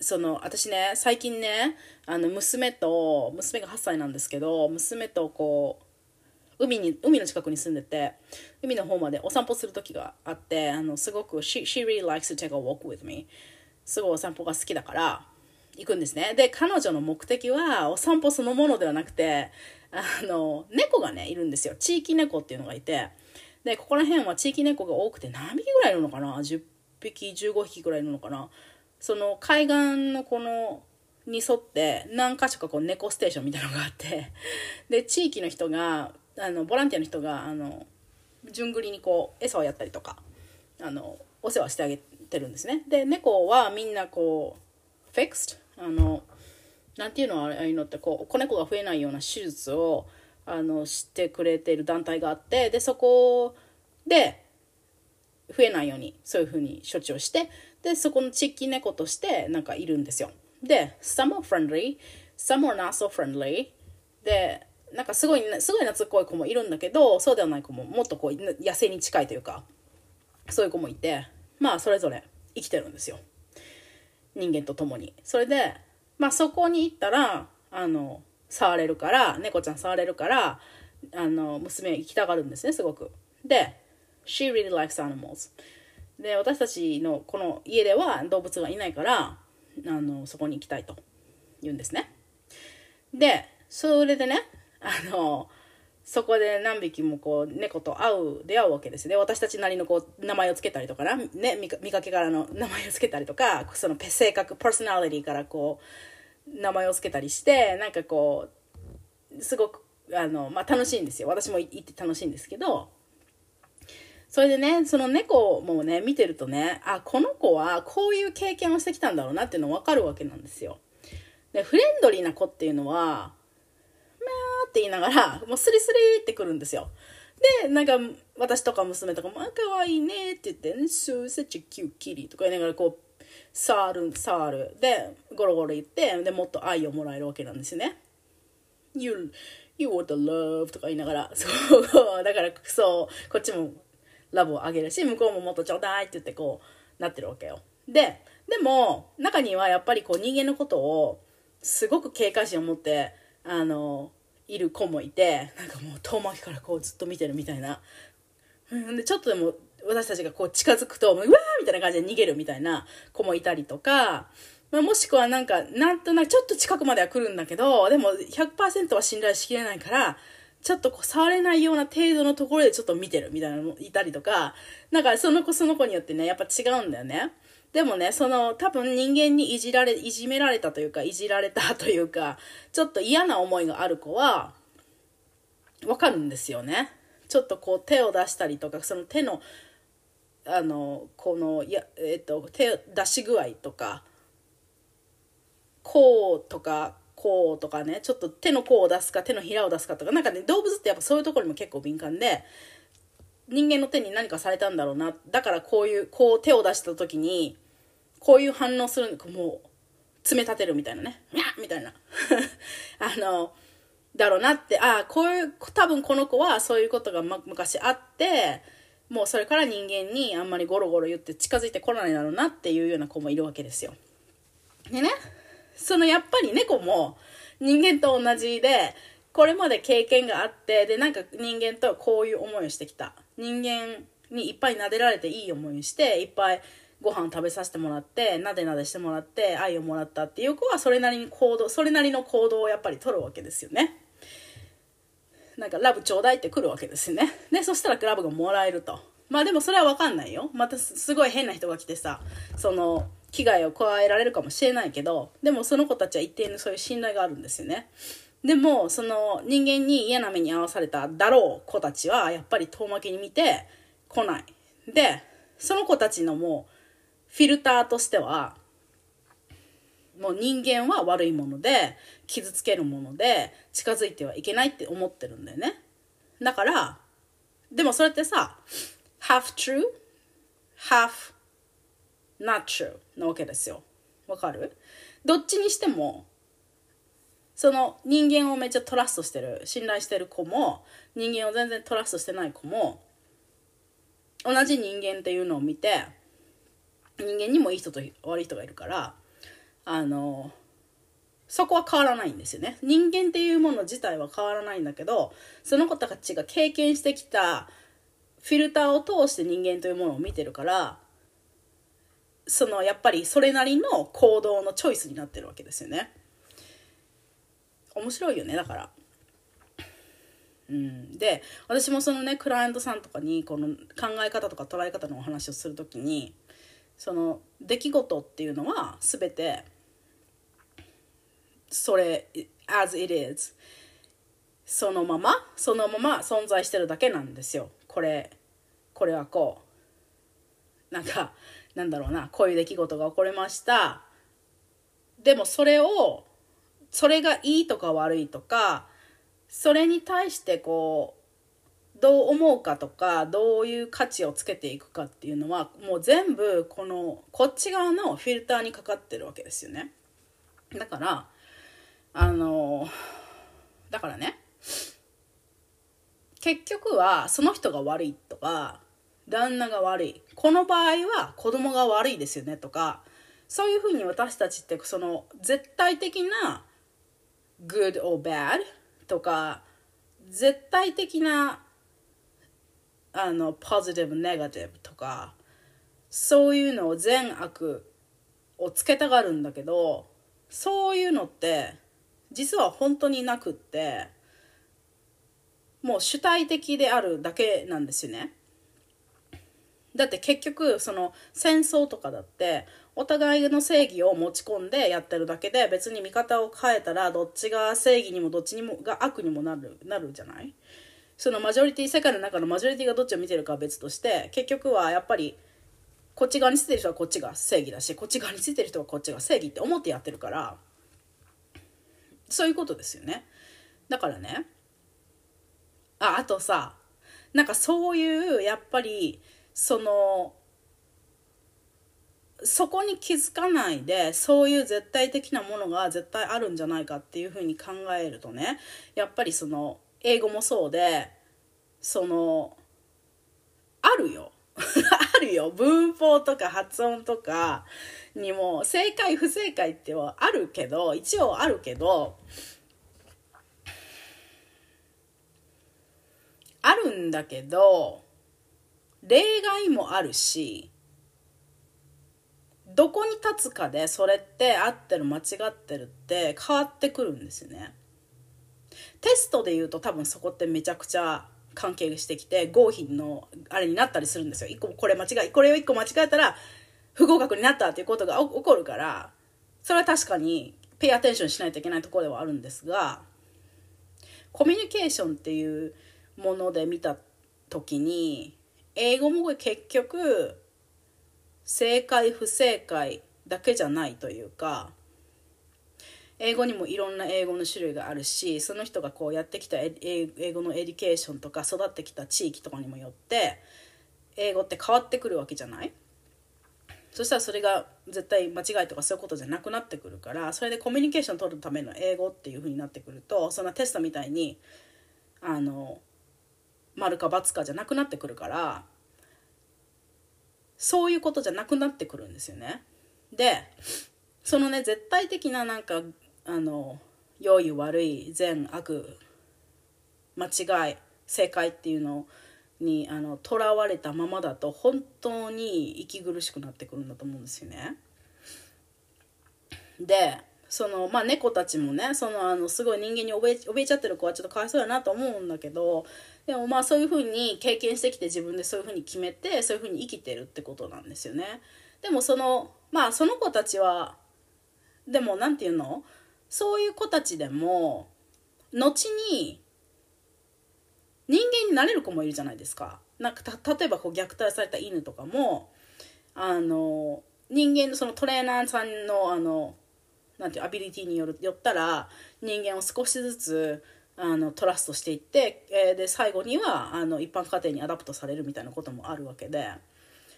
その私ね最近ねあの娘と娘が8歳なんですけど娘とこう海に海の近くに住んでて海の方までお散歩する時があってあのすごく she, she really likes to take a walk with me. すごいお散歩が好きだから行くんですね。で彼女の目的はお散歩そのものではなくてあの猫がねいるんですよ。地域猫っていうのがいてでここら辺は地域猫が多くて何匹ぐらいいるのかな？10匹15匹ぐらいいるのかな？その海岸のこのに沿って何か所かこう猫ステーションみたいなのがあってで地域の人があのボランティアの人があの順繰りにこう餌をやったりとかあのお世話してあげてるんですね。で猫はみんなこうフィクスあのなんていうのああいうのってこう子猫が増えないような手術をあのしてくれている団体があってでそこで増えないようにそういうふうに処置をしてでそこの地域猫としてなんかいるんですよ。で some are friendly some are not so friendly. でなんかすごいすごい懐っこい子もいるんだけどそうではない子ももっとこう野生に近いというかそういう子もいてまあそれぞれ生きてるんですよ。人間と共に。それでまあそこに行ったらあの触れるから猫ちゃん触れるからあの娘行きたがるんですねすごく。で She really likes animals. で私たちのこの家では動物がいないからあのそこに行きたいと言うんですね。でそれでねあのそこで何匹もこう猫と会う出会うわけですよね。私たちなりのこう名前を付けたりとかな、ね、見かけからの名前を付けたりとかその性格パーソナリティからこう名前を付けたりしてなんかこうすごくあの、まあ、楽しいんですよ。私も行って楽しいんですけどそれでね、その猫もね、見てるとね、あ、この子はこういう経験をしてきたんだろうなっていうの分かるわけなんですよ。で、フレンドリーな子っていうのは、まーって言いながら、もうスリスリってくるんですよ。で、なんか、私とか娘とかも、あ、かわいいねって言って、So such a cute kitty とか言いながら、こう、触る、触る。で、ゴロゴロ言って、で、もっと愛をもらえるわけなんですよね。You, you want the love とか言いながら、そう、だから、そう、こっちもラブをあげるし向こうももっとちょうだいって言ってこうなってるわけよ。ででも中にはやっぱりこう人間のことをすごく警戒心を持ってあのいる子もいてなんかもう遠巻きからこうずっと見てるみたいな、うん、でちょっとでも私たちがこう近づくとうわーみたいな感じで逃げるみたいな子もいたりとか、まあ、もしくはなんかなんとなくちょっと近くまでは来るんだけどでも100%は信頼しきれないからちょっとこう触れないような程度のところでちょっと見てるみたいなのもいたりとか、なんかその子その子によってね、やっぱ違うんだよね。でもね、その多分人間にいじられ、いじめられたというか、いじられたというか、ちょっと嫌な思いがある子は、わかるんですよね。ちょっとこう手を出したりとか、その手の、あの、この、や、えっ、と、手出し具合とか、こうとか、甲とかねちょっと手の甲を出すか手のひらを出すかとかなんかね動物ってやっぱそういうところにも結構敏感で人間の手に何かされたんだろうなだからこういうこう手を出した時にこういう反応するのもう爪立てるみたいなねにゃみたいな あのだろうなってああこういう多分この子はそういうことが、ま、昔あってもうそれから人間にあんまりゴロゴロ言って近づいてこないだろうなっていうような子もいるわけですよ。でねそのやっぱり猫も人間と同じでこれまで経験があってでなんか人間とはこういう思いをしてきた。人間にいっぱい撫でられていい思いをしていっぱいご飯食べさせてもらってなでなでしてもらって愛をもらったっていう子はそれなりに行動それなりの行動をやっぱり取るわけですよね。なんかラブちょうだいってくるわけですよね。でそしたらラブがもらえると。まあでもそれは分かんないよ。またすごい変な人が来てさその危害を加えられるかもしれないけどでもその子たちは一定のそういう信頼があるんですよね。でもその人間に嫌な目に遭わされただろう子たちはやっぱり遠巻きに見て来ない。でその子たちのもうフィルターとしてはもう人間は悪いもので傷つけるもので近づいてはいけないって思ってるんだよね。だからでもそれってさ half true half not true なわけですよ。わかる？どっちにしてもその人間をめっちゃトラストしてる信頼してる子も人間を全然トラストしてない子も同じ人間っていうのを見て人間にもいい人と悪い人がいるからあのそこは変わらないんですよね。人間っていうもの自体は変わらないんだけどその子たちが経験してきたフィルターを通して人間というものを見てるからそのやっぱりそれなりの行動のチョイスになってるわけですよね。面白いよねだから。うん、で私もそのねクライアントさんとかにこの考え方とか捉え方のお話をする時にその出来事っていうのは全てそれ as it is そのままそのまま存在してるだけなんですよ。これこれはこう。なんかなんだろうなこういう出来事が起こりました。でもそれをそれがいいとか悪いとかそれに対してこうどう思うかとかどういう価値をつけていくかっていうのはもう全部このこっち側のフィルターにかかってるわけですよね。だからあのだからね結局はその人が悪いとか旦那が悪いこの場合は子供が悪いですよねとかそういうふうに私たちってその絶対的な good or bad とか絶対的なあのポジティブネガティブとかそういうのを善悪をつけたがるんだけどそういうのって実は本当になくってもう主体的であるだけなんですよね。だって結局その戦争とかだってお互いの正義を持ち込んでやってるだけで別に見方を変えたらどっちが正義にもどっちにもが悪にもなるなるじゃない？そのマジョリティ世界の中のマジョリティがどっちを見てるかは別として結局はやっぱりこっち側についてる人はこっちが正義だしこっち側についてる人はこっちが正義って思ってやってるからそういうことですよね。だからねああとさなんかそういうやっぱりそのそこに気づかないでそういう絶対的なものが絶対あるんじゃないかっていうふうに考えるとねやっぱりその英語もそうでそのあるよ。あるよ。文法とか発音とかにも正解不正解ってはあるけど一応あるけどあるんだけど例外もあるしどこに立つかでそれって合ってる間違ってるって変わってくるんですよね。テストで言うと多分そこってめちゃくちゃ関係してきて合否のあれになったりするんですよ。一個これ間違いこれを1個間違えたら不合格になったっていうことが起こるからそれは確かにペイアテンションしないといけないところではあるんですがコミュニケーションっていうもので見た時に英語も結局正解不正解だけじゃないというか英語にもいろんな英語の種類があるしその人がこうやってきた英語の education とか育ってきた地域とかにもよって英語って変わってくるわけじゃない？そしたらそれが絶対間違いとかそういうことじゃなくなってくるからそれでコミュニケーション取るための英語っていうふうになってくるとそんなテストみたいにあの丸か×かじゃなくなってくるからそういうことじゃなくなってくるんですよね。でそのね絶対的ななんかあの良い悪い善悪間違い正解っていうのにあの囚われたままだと本当に息苦しくなってくるんだと思うんですよね。でそのまあ猫たちもねそのあのすごい人間に怯え怯えちゃってる子はちょっとかわいそうだなと思うんだけどでもまあそういうふうに経験してきて自分でそういうふうに決めてそういうふうに生きてるってことなんですよね。でもそのまあその子たちはでも何て言うの？そういう子たちでも後に人間になれる子もいるじゃないですか。なんか例えばこう虐待された犬とかもあの人間のそのトレーナーさんのあのなんていうアビリティによるよったら人間を少しずつあの trust していって、えー、で最後にはあの一般家庭に adopt されるみたいなこともあるわけで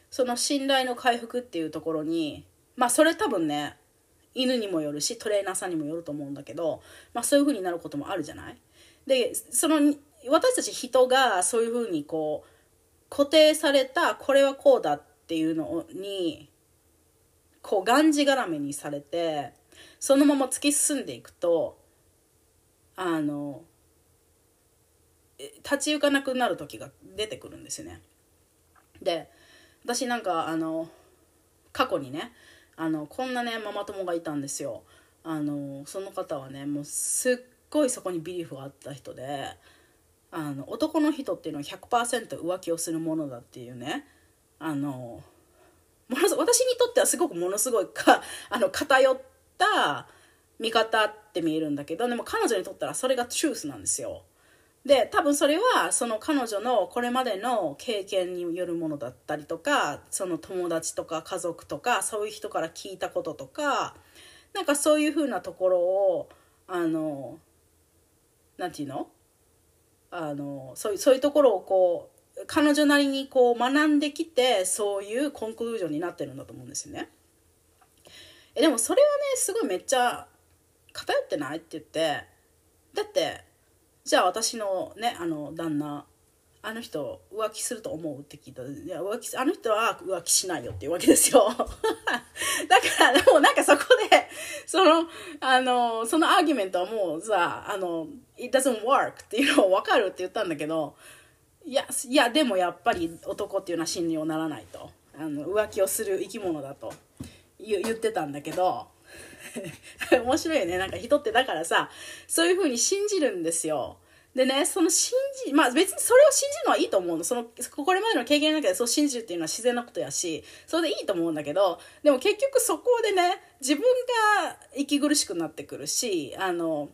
その信頼の回復っていうところにまあそれ多分ね犬にもよるしトレーナーさんにもよると思うんだけど、まあ、そういう風になることもあるじゃない？でその私たち人がそういう風にこう固定されたこれはこうだっていうのにこうがんじがらめにされてそのまま突き進んでいくとあの立ち行かなくなる時が出てくるんですね。で私なんかあの過去にねあのこんなねママ友がいたんですよ。あのその方はねもうすっごいそこにビリーフがあった人であの男の人っていうのは100%浮気をするものだっていうねあのもの私にとってはすごくものすごいか あの偏った見方って見えるんだけどでも彼女にとったらそれがトゥースなんですよ。で多分それはその彼女のこれまでの経験によるものだったりとかその友達とか家族とかそういう人から聞いたこととかなんかそういうふうなところをあのなんていうの？あのそういうそういうところをこう彼女なりにこう学んできてそういうコンクルージョンになってるんだと思うんですよね。えでもそれはねすごいめっちゃ偏ってないって言ってだってじゃあ私のねあの旦那あの人浮気すると思うって聞いたいや浮気あの人は浮気しないよっていうわけですよ。だからでもなんかそこでそのあのそのアーギュメントはもうさあの it doesn't work っていうのを分かるって言ったんだけどいやいやでもやっぱり男っていうのは真にはならないと。あの浮気をする生き物だと言ってたんだけど 面白いよね。なんか人ってだからさ、そういう風に信じるんですよ。でね、その信じ、まあ別にそれを信じるのはいいと思うの。その、これまでの経験の中でそう信じるっていうのは自然なことやし、それでいいと思うんだけど、でも結局そこでね、自分が息苦しくなってくるし、あの、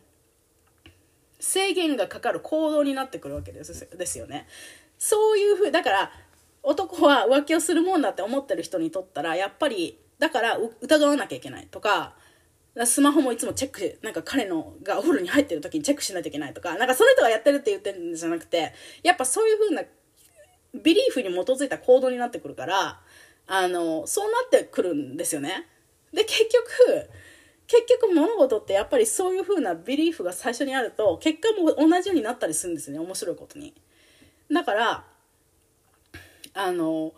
制限がかかる行動になってくるわけですですよね。そういうふう、だから、男は浮気をするもんだって思ってる人にとったら、やっぱり、だから疑わなきゃいけないとか、スマホもいつもチェックなんか彼のがお風呂に入ってる時にチェックしないといけないとかなんかその人がやってるって言ってるんじゃなくてやっぱそういう風なビリーフに基づいた行動になってくるからあのそうなってくるんですよね。で結局結局物事ってやっぱりそういう風なビリーフが最初にあると結果も同じようになったりするんですね面白いことに。だからあの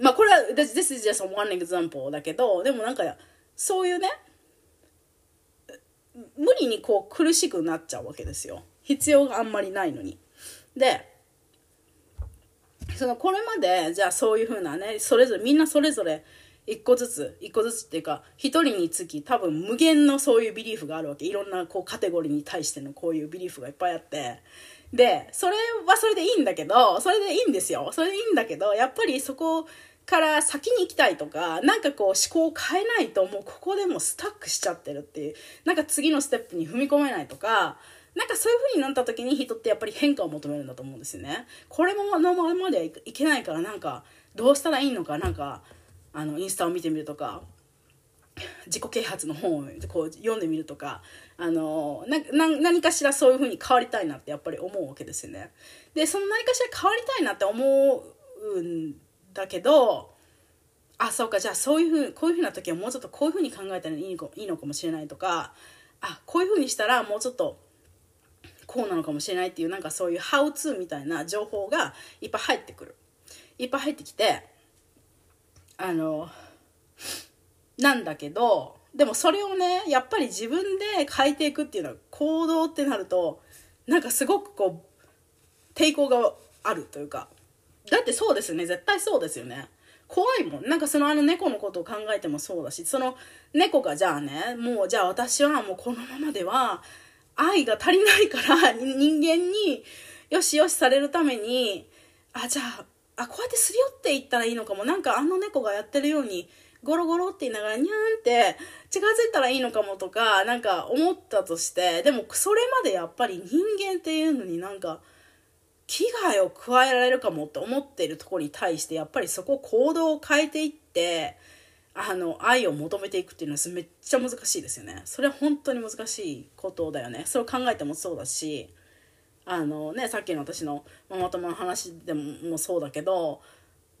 まあこれは This is just one example だけどでもなんかそういうね無理にこう苦しくなっちゃうわけですよ。必要があんまりないのに。でそのこれまでじゃあそういうふうなねそれぞれみんなそれぞれ一個ずつ一個ずつっていうか一人につき多分無限のそういうビリーフがあるわけ。いろんなこうカテゴリーに対してのこういうビリーフがいっぱいあって。でそれはそれでいいんだけどそれでいいんですよ。それでいいんだけどやっぱりそこから先に行きたいとかなんかこう思考を変えないともうここでもスタックしちゃってるっていうなんか次のステップに踏み込めないとかなんかそういう風になった時に人ってやっぱり変化を求めるんだと思うんですよね。これものままではいけないからなんかどうしたらいいのかなんかあのインスタを見てみるとか自己啓発の本をこう読んでみるとかあのな何かしらそういう風に変わりたいなってやっぱり思うわけですよね。でその何かしら変わりたいなって思うんだけどあそうかじゃあそういうふうこういうふうな時はもうちょっとこういうふうに考えたらいいいいのかもしれないとかあこういうふうにしたらもうちょっとこうなのかもしれないっていうなんかそういうハウツーみたいな情報がいっぱい入ってくる。いっぱい入ってきてあのなんだけどでもそれをねやっぱり自分で変えていくっていうのは行動ってなるとなんかすごくこう抵抗があるというかだってそうですよね。絶対そうですよね。怖いもん。なんかそのあの猫のことを考えてもそうだしその猫がじゃあねもうじゃあ私はもうこのままでは愛が足りないから人間によしよしされるためにあじゃああこうやってすり寄っていったらいいのかも。なんかあの猫がやってるようにゴロゴロって言いながらにゃーんって近づいたらいいのかもとかなんか思ったとしてでもそれまでやっぱり人間っていうのになんか危害を加えられるかもって思っているところに対してやっぱりそこ行動を変えていってあの愛を求めていくっていうのはめっちゃ難しいですよね。それは本当に難しいことだよね。それを考えてもそうだしあのねさっきの私のママ友の話でもそうだけど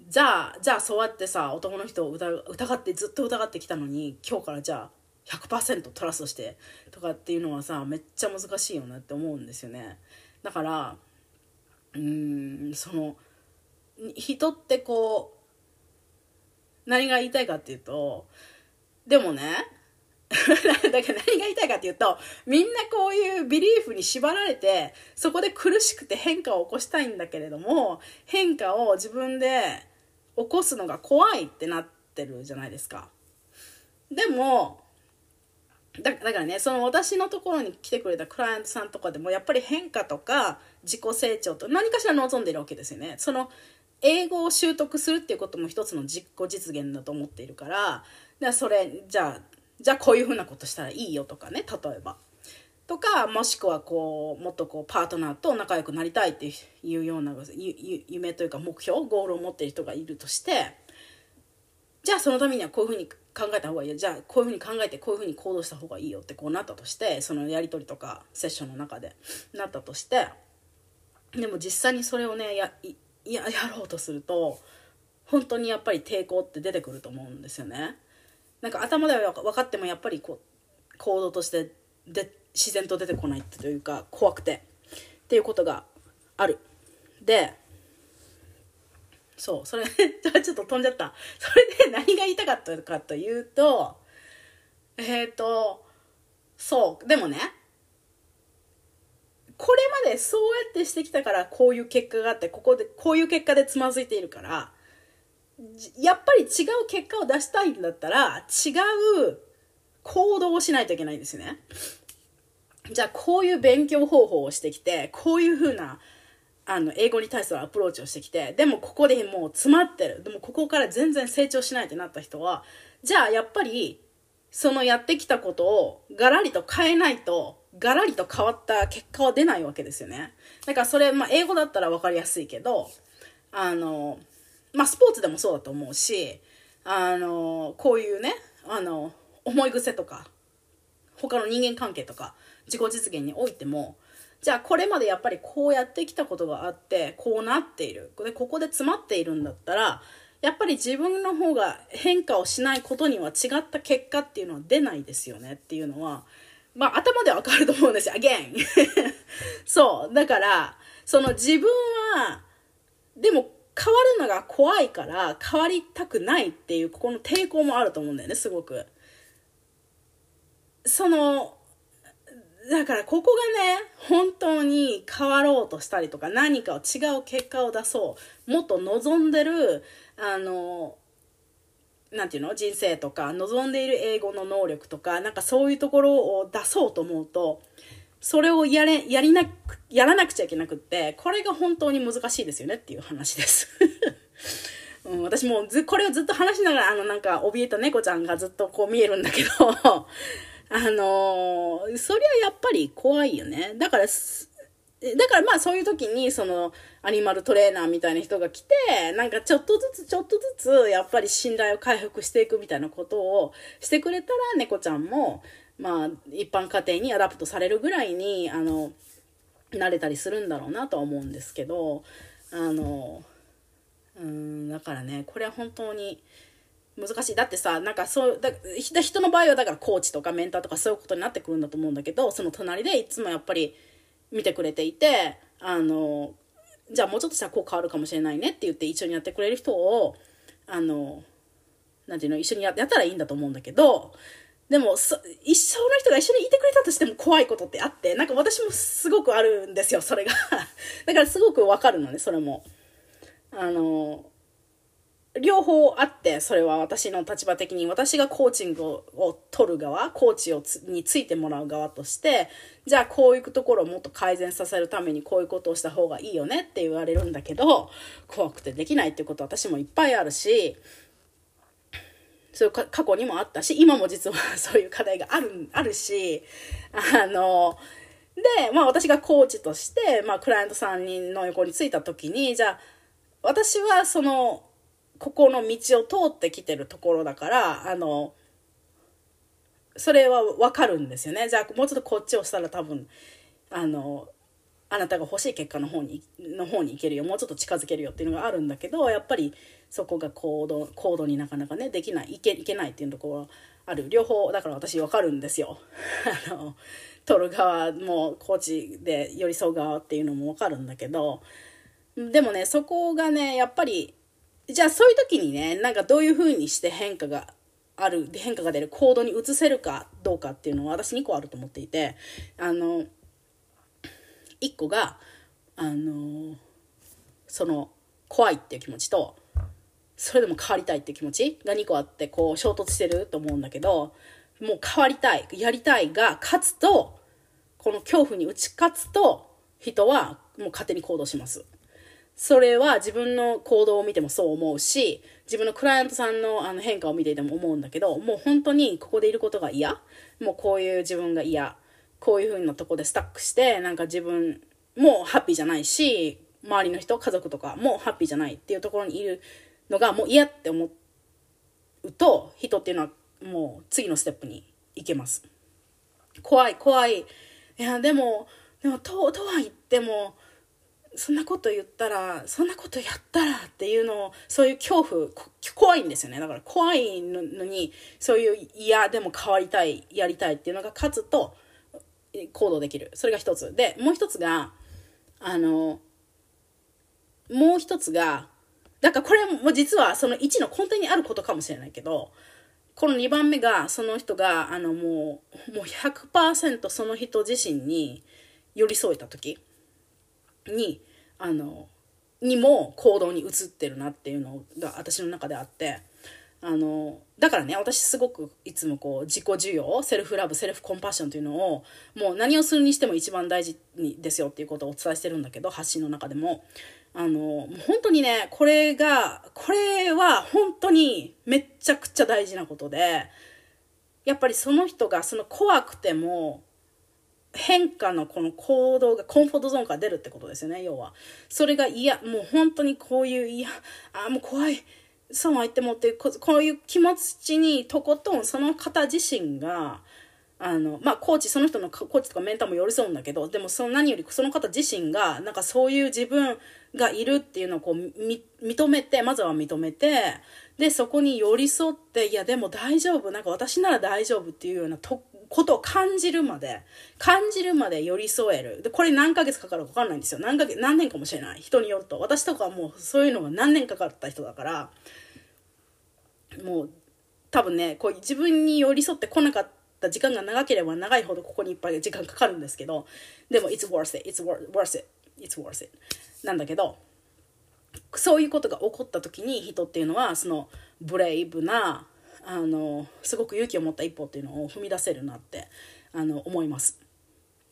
じゃあじゃあそうやってさ男の人を疑ってずっと疑ってきたのに今日からじゃあ100%トラストしてとかっていうのはさめっちゃ難しいよなって思うんですよね。だからうんその人ってこう何が言いたいかっていうとでもね だから何が言いたいかっていうとみんなこういうビリーフに縛られてそこで苦しくて変化を起こしたいんだけれども変化を自分で起こすのが怖いってなってるじゃないですか。でもだだからねその私のところに来てくれたクライアントさんとかでもやっぱり変化とか自己成長と何かしら望んでるわけですよね。その英語を習得するっていうことも一つの実己実現だと思っているからだそれじゃあじゃあこういうふうなことしたらいいよとかね例えば。とかもしくはこうもっとこうパートナーと仲良くなりたいっていうような夢というか目標ゴールを持っている人がいるとしてじゃあそのためにはこういうふうに考えた方がいいよじゃあこういうふうに考えてこういうふうに行動した方がいいよってこうなったとしてそのやり取りとかセッションの中でなったとしてでも実際にそれをねややろうとすると本当にやっぱり抵抗って出てくると思うんですよね。なんか頭では分かってもやっぱりこう行動としてで自然と出てこないというか怖くてっていうことがある。でそうそれ ちょっと飛んじゃったそれで何が言いたかったかというとえっ、ー、とそうでもねこれまでそうやってしてきたからこういう結果があってここでこういう結果でつまずいているからやっぱり違う結果を出したいんだったら違う行動をしないといけないんですね。じゃあこういう勉強方法をしてきてこういうふうなあの英語に対するアプローチをしてきてでもここでもう詰まってるでもここから全然成長しないってなった人はじゃあやっぱりそのやってきたことをガラリと変えないとガラリと変わった結果は出ないわけですよね。だからそれ、まあ、英語だったら分かりやすいけどあのまあスポーツでもそうだと思うしあのこういうねあの思い癖とか他の人間関係とか自己実現においてもじゃあこれまでやっぱりこうやってきたことがあってこうなっている。でここで詰まっているんだったらやっぱり自分の方が変化をしないことには違った結果っていうのは出ないですよねっていうのはまあ頭でわかると思うんですよ。Again そう。だからその自分はでも変わるのが怖いから変わりたくないっていうここの抵抗もあると思うんだよねすごく。そのだからここがね本当に変わろうとしたりとか何かを違う結果を出そうもっと望んでるあのなんていうの？人生とか望んでいる英語の能力とかなんかそういうところを出そうと思うとそれをやれやりなくやらなくちゃいけなくってこれが本当に難しいですよねっていう話です うん、私もずこれをずっと話しながらあのなんか怯えた猫ちゃんがずっとこう見えるんだけどあのー、そりゃやっぱり怖いよね。だから、だからまあそういう時にそのアニマルトレーナーみたいな人が来てなんかちょっとずつちょっとずつやっぱり信頼を回復していくみたいなことをしてくれたら猫ちゃんもまあ一般家庭に adopt されるぐらいにあの慣れたりするんだろうなとは思うんですけどあのうんだからねこれは本当に難しい。だってさなんかそうだ人の場合はだからコーチとかメンターとかそういうことになってくるんだと思うんだけどその隣でいつもやっぱり見てくれていてあのじゃあもうちょっとしたらこう変わるかもしれないねって言って一緒にやってくれる人をあのなんていうの一緒にやったらいいんだと思うんだけどでも一生の人が一緒にいてくれたとしても怖いことってあってなんか私もすごくあるんですよそれが。だからすごくわかるのねそれも。あの両方あってそれは私の立場的に私がコーチングを取る側コーチをについてもらう側としてじゃあこういうところをもっと改善させるためにこういうことをした方がいいよねって言われるんだけど怖くてできないっていうこと私もいっぱいあるしそういう過去にもあったし今も実は そういう課題があるあるしあので、まあ、私がコーチとして、まあ、クライアントさんの横に着いた時にじゃあ私はそのここの道を通ってきてるところだからあのそれは分かるんですよね。じゃあもうちょっとこっちをしたら多分あのあなたが欲しい結果の方にの方に行けるよ。もうちょっと近づけるよっていうのがあるんだけどやっぱりそこが行動行動になかなかねできないいけいけないっていうところはある。両方だから私分かるんですよ。あの取る側もコーチで寄り添う側っていうのも分かるんだけどでもねそこがねやっぱりじゃあそういう時にねなんかどういうふうにして変化がある変化が出る行動に移せるかどうかっていうのは私2個あると思っていてあの1個があのその怖いっていう気持ちとそれでも変わりたいっていう気持ちが2個あってこう衝突してると思うんだけどもう変わりたいやりたいが勝つとこの恐怖に打ち勝つと人はもう勝手に行動します。それは自分の行動を見てもそう思うし自分のクライアントさんのあの変化を見ていても思うんだけどもう本当にここでいることが嫌もうこういう自分が嫌こういう風なとこでスタックしてなんか自分もハッピーじゃないし周りの人家族とかもハッピーじゃないっていうところにいるのがもう嫌って思うと人っていうのはもう次のステップに行けます。怖い怖い。いやでもでもととは言ってもそんなこと言ったらそんなことやったらっていうのをそういう恐怖怖いんですよね。だから怖いのにそういう嫌でも変わりたいやりたいっていうのが勝つと行動できる。それが一つ。でもう一つがあのもう一つがだからこれも実はその1の根底にあることかもしれないけどこの2番目がその人があのもうもう100%その人自身に寄り添えた時にあのにも行動に移ってるなっていうのが私の中であってあのだからね私すごくいつもこう自己需要セルフラブセルフコンパッションというのをもう何をするにしても一番大事にですよっていうことをお伝えしてるんだけど発信の中でも。あのもう本当にねこれがこれは本当にめっちゃくちゃ大事なことでやっぱりその人がその怖くても変化のこの行動がコンフォートゾーンから出るってことですよね要は。それが嫌。もう本当にこういう嫌。あもう怖い。そうは言ってもってここういう気持ちにとことんその方自身があのまあコーチその人のコーチとかメンターも寄り添うんだけどでもその何よりその方自身がなんかそういう自分がいるっていうのをこう認めてまずは認めてでそこに寄り添っていやでも大丈夫なんか私なら大丈夫っていうようなとことを感じるまで感じるまで寄り添える。でこれ何ヶ月かかるか分かんないんですよ。何ヶ月何年かもしれない。人によると。私とかはもうそういうのが何年かかった人だからもう多分ねこう自分に寄り添ってこなかった時間が長ければ長いほどここにいっぱい時間かかるんですけどでも it's worth it it's worth it it's worth it なんだけどそういうことが起こった時に人っていうのはそのブレイブなあのすごく勇気を持った一歩っていうのを踏み出せるなってあの思います。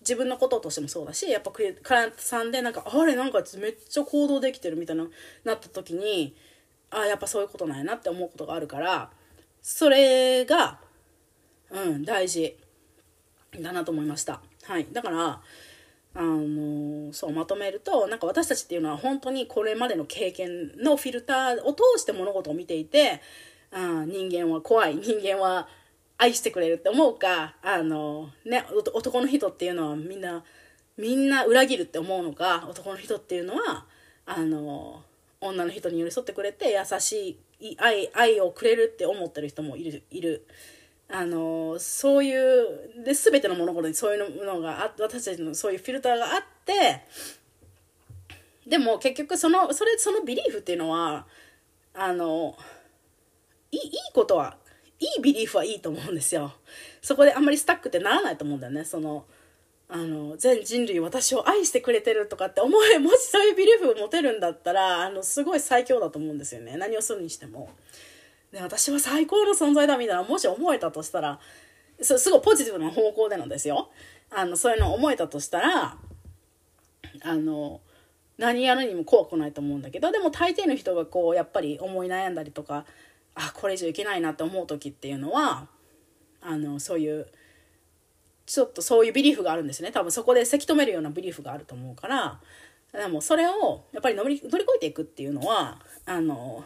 自分のこととしてもそうだしやっぱクライアントさんでなんかあれなんかめっちゃ行動できてるみたいななった時にあやっぱそういうことなんやなって思うことがあるからそれがうん大事だなと思いましたはいだからあのそうまとめるとなんか私たちっていうのは本当にこれまでの経験のフィルターを通して物事を見ていてあ人間は怖い人間は愛してくれるって思うかあの、ね、男の人っていうのはみんなみんな裏切るって思うのか男の人っていうのはあの女の人に寄り添ってくれて優しい愛愛をくれるって思ってる人もいるいる。あのそういうで全ての物事にそういうのがあ私たちのそういうフィルターがあってでも結局そのそれそのビリーフっていうのはあのいいいいことはいいビリーフはいいと思うんですよ。そこであんまりスタックってならないと思うんだよね。そのあの全人類私を愛してくれてるとかって思えもしそういうビリーフを持てるんだったらあのすごい最強だと思うんですよね。何をするにしても。で私は最高の存在だみたいなもし思えたとしたらすごいポジティブな方向でなんですよ。あのそういうのを思えたとしたらあの何やるにも怖くないと思うんだけどでも大抵の人がこうやっぱり思い悩んだりとかあこれ以上いけないなって思う時っていうのはあのそういうちょっとそういうビリーフがあるんですね。多分そこでせき止めるようなビリーフがあると思うからでもそれをやっぱり乗り乗り越えていくっていうのはあの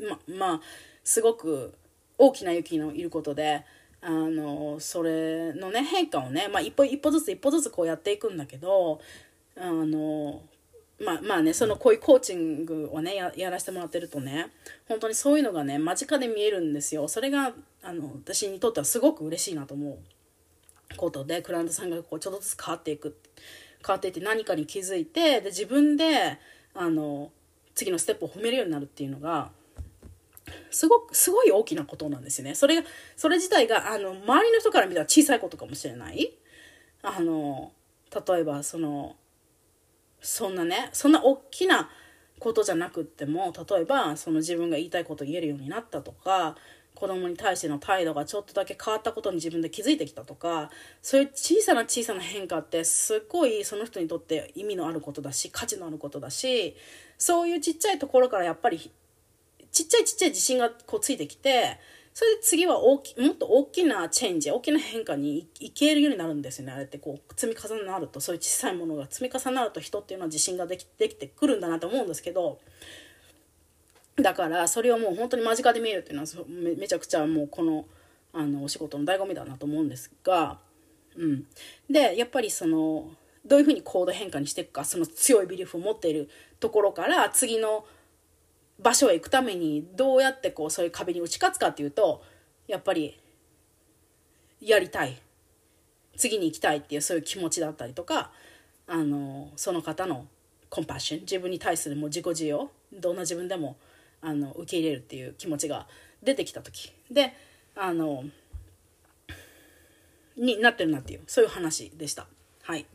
ままあすごく大きな勇気のいることであのそれのね変化をね、まあ、一歩一歩ずつ一歩ずつこうやっていくんだけどあのまあまあねそのこういうコーチングをねやらせてもらってるとね本当にそういうのがね間近で見えるんですよ。それがあの私にとってはすごく嬉しいなと思う。ことでクライアントさんがこうちょっとずつ変わっていく変わっていって何かに気づいてで自分であの次のステップを踏めるようになるっていうのがすごくすごい大きなことなんですよね。それがそれ自体があの周りの人から見たら小さいことかもしれない。あの例えばそのそんなねそんな大きなことじゃなくっても例えばその自分が言いたいこと言えるようになったとか子供に対しての態度がちょっとだけ変わったことに自分で気づいてきたとかそういう小さな小さな変化ってすっごいその人にとって意味のあることだし価値のあることだしそういうちっちゃいところからやっぱりちっちゃいちっちゃい自信がこうついてきてそれで次は大きもっと大きなチェンジ大きな変化にいけるようになるんですよね。あれってこう積み重なるとそういう小さいものが積み重なると人っていうのは自信ができできてくるんだなと思うんですけどだからそれをもう本当に間近で見えるっていうのはめめちゃくちゃもうこのあのお仕事の醍醐味だなと思うんですが、うん、でやっぱりそのどういうふうに行動変化にしていくかその強いビリーフを持っているところから次の場所へ行くためにどうやってこうそういう壁に打ち勝つかっていうとやっぱりやりたい。次に行きたいっていうそういう気持ちだったりとかあのその方のコンパッション自分に対するもう自己需要どんな自分でもあの受け入れるっていう気持ちが出てきた時。であのになってるなっていうそういう話でした。はい、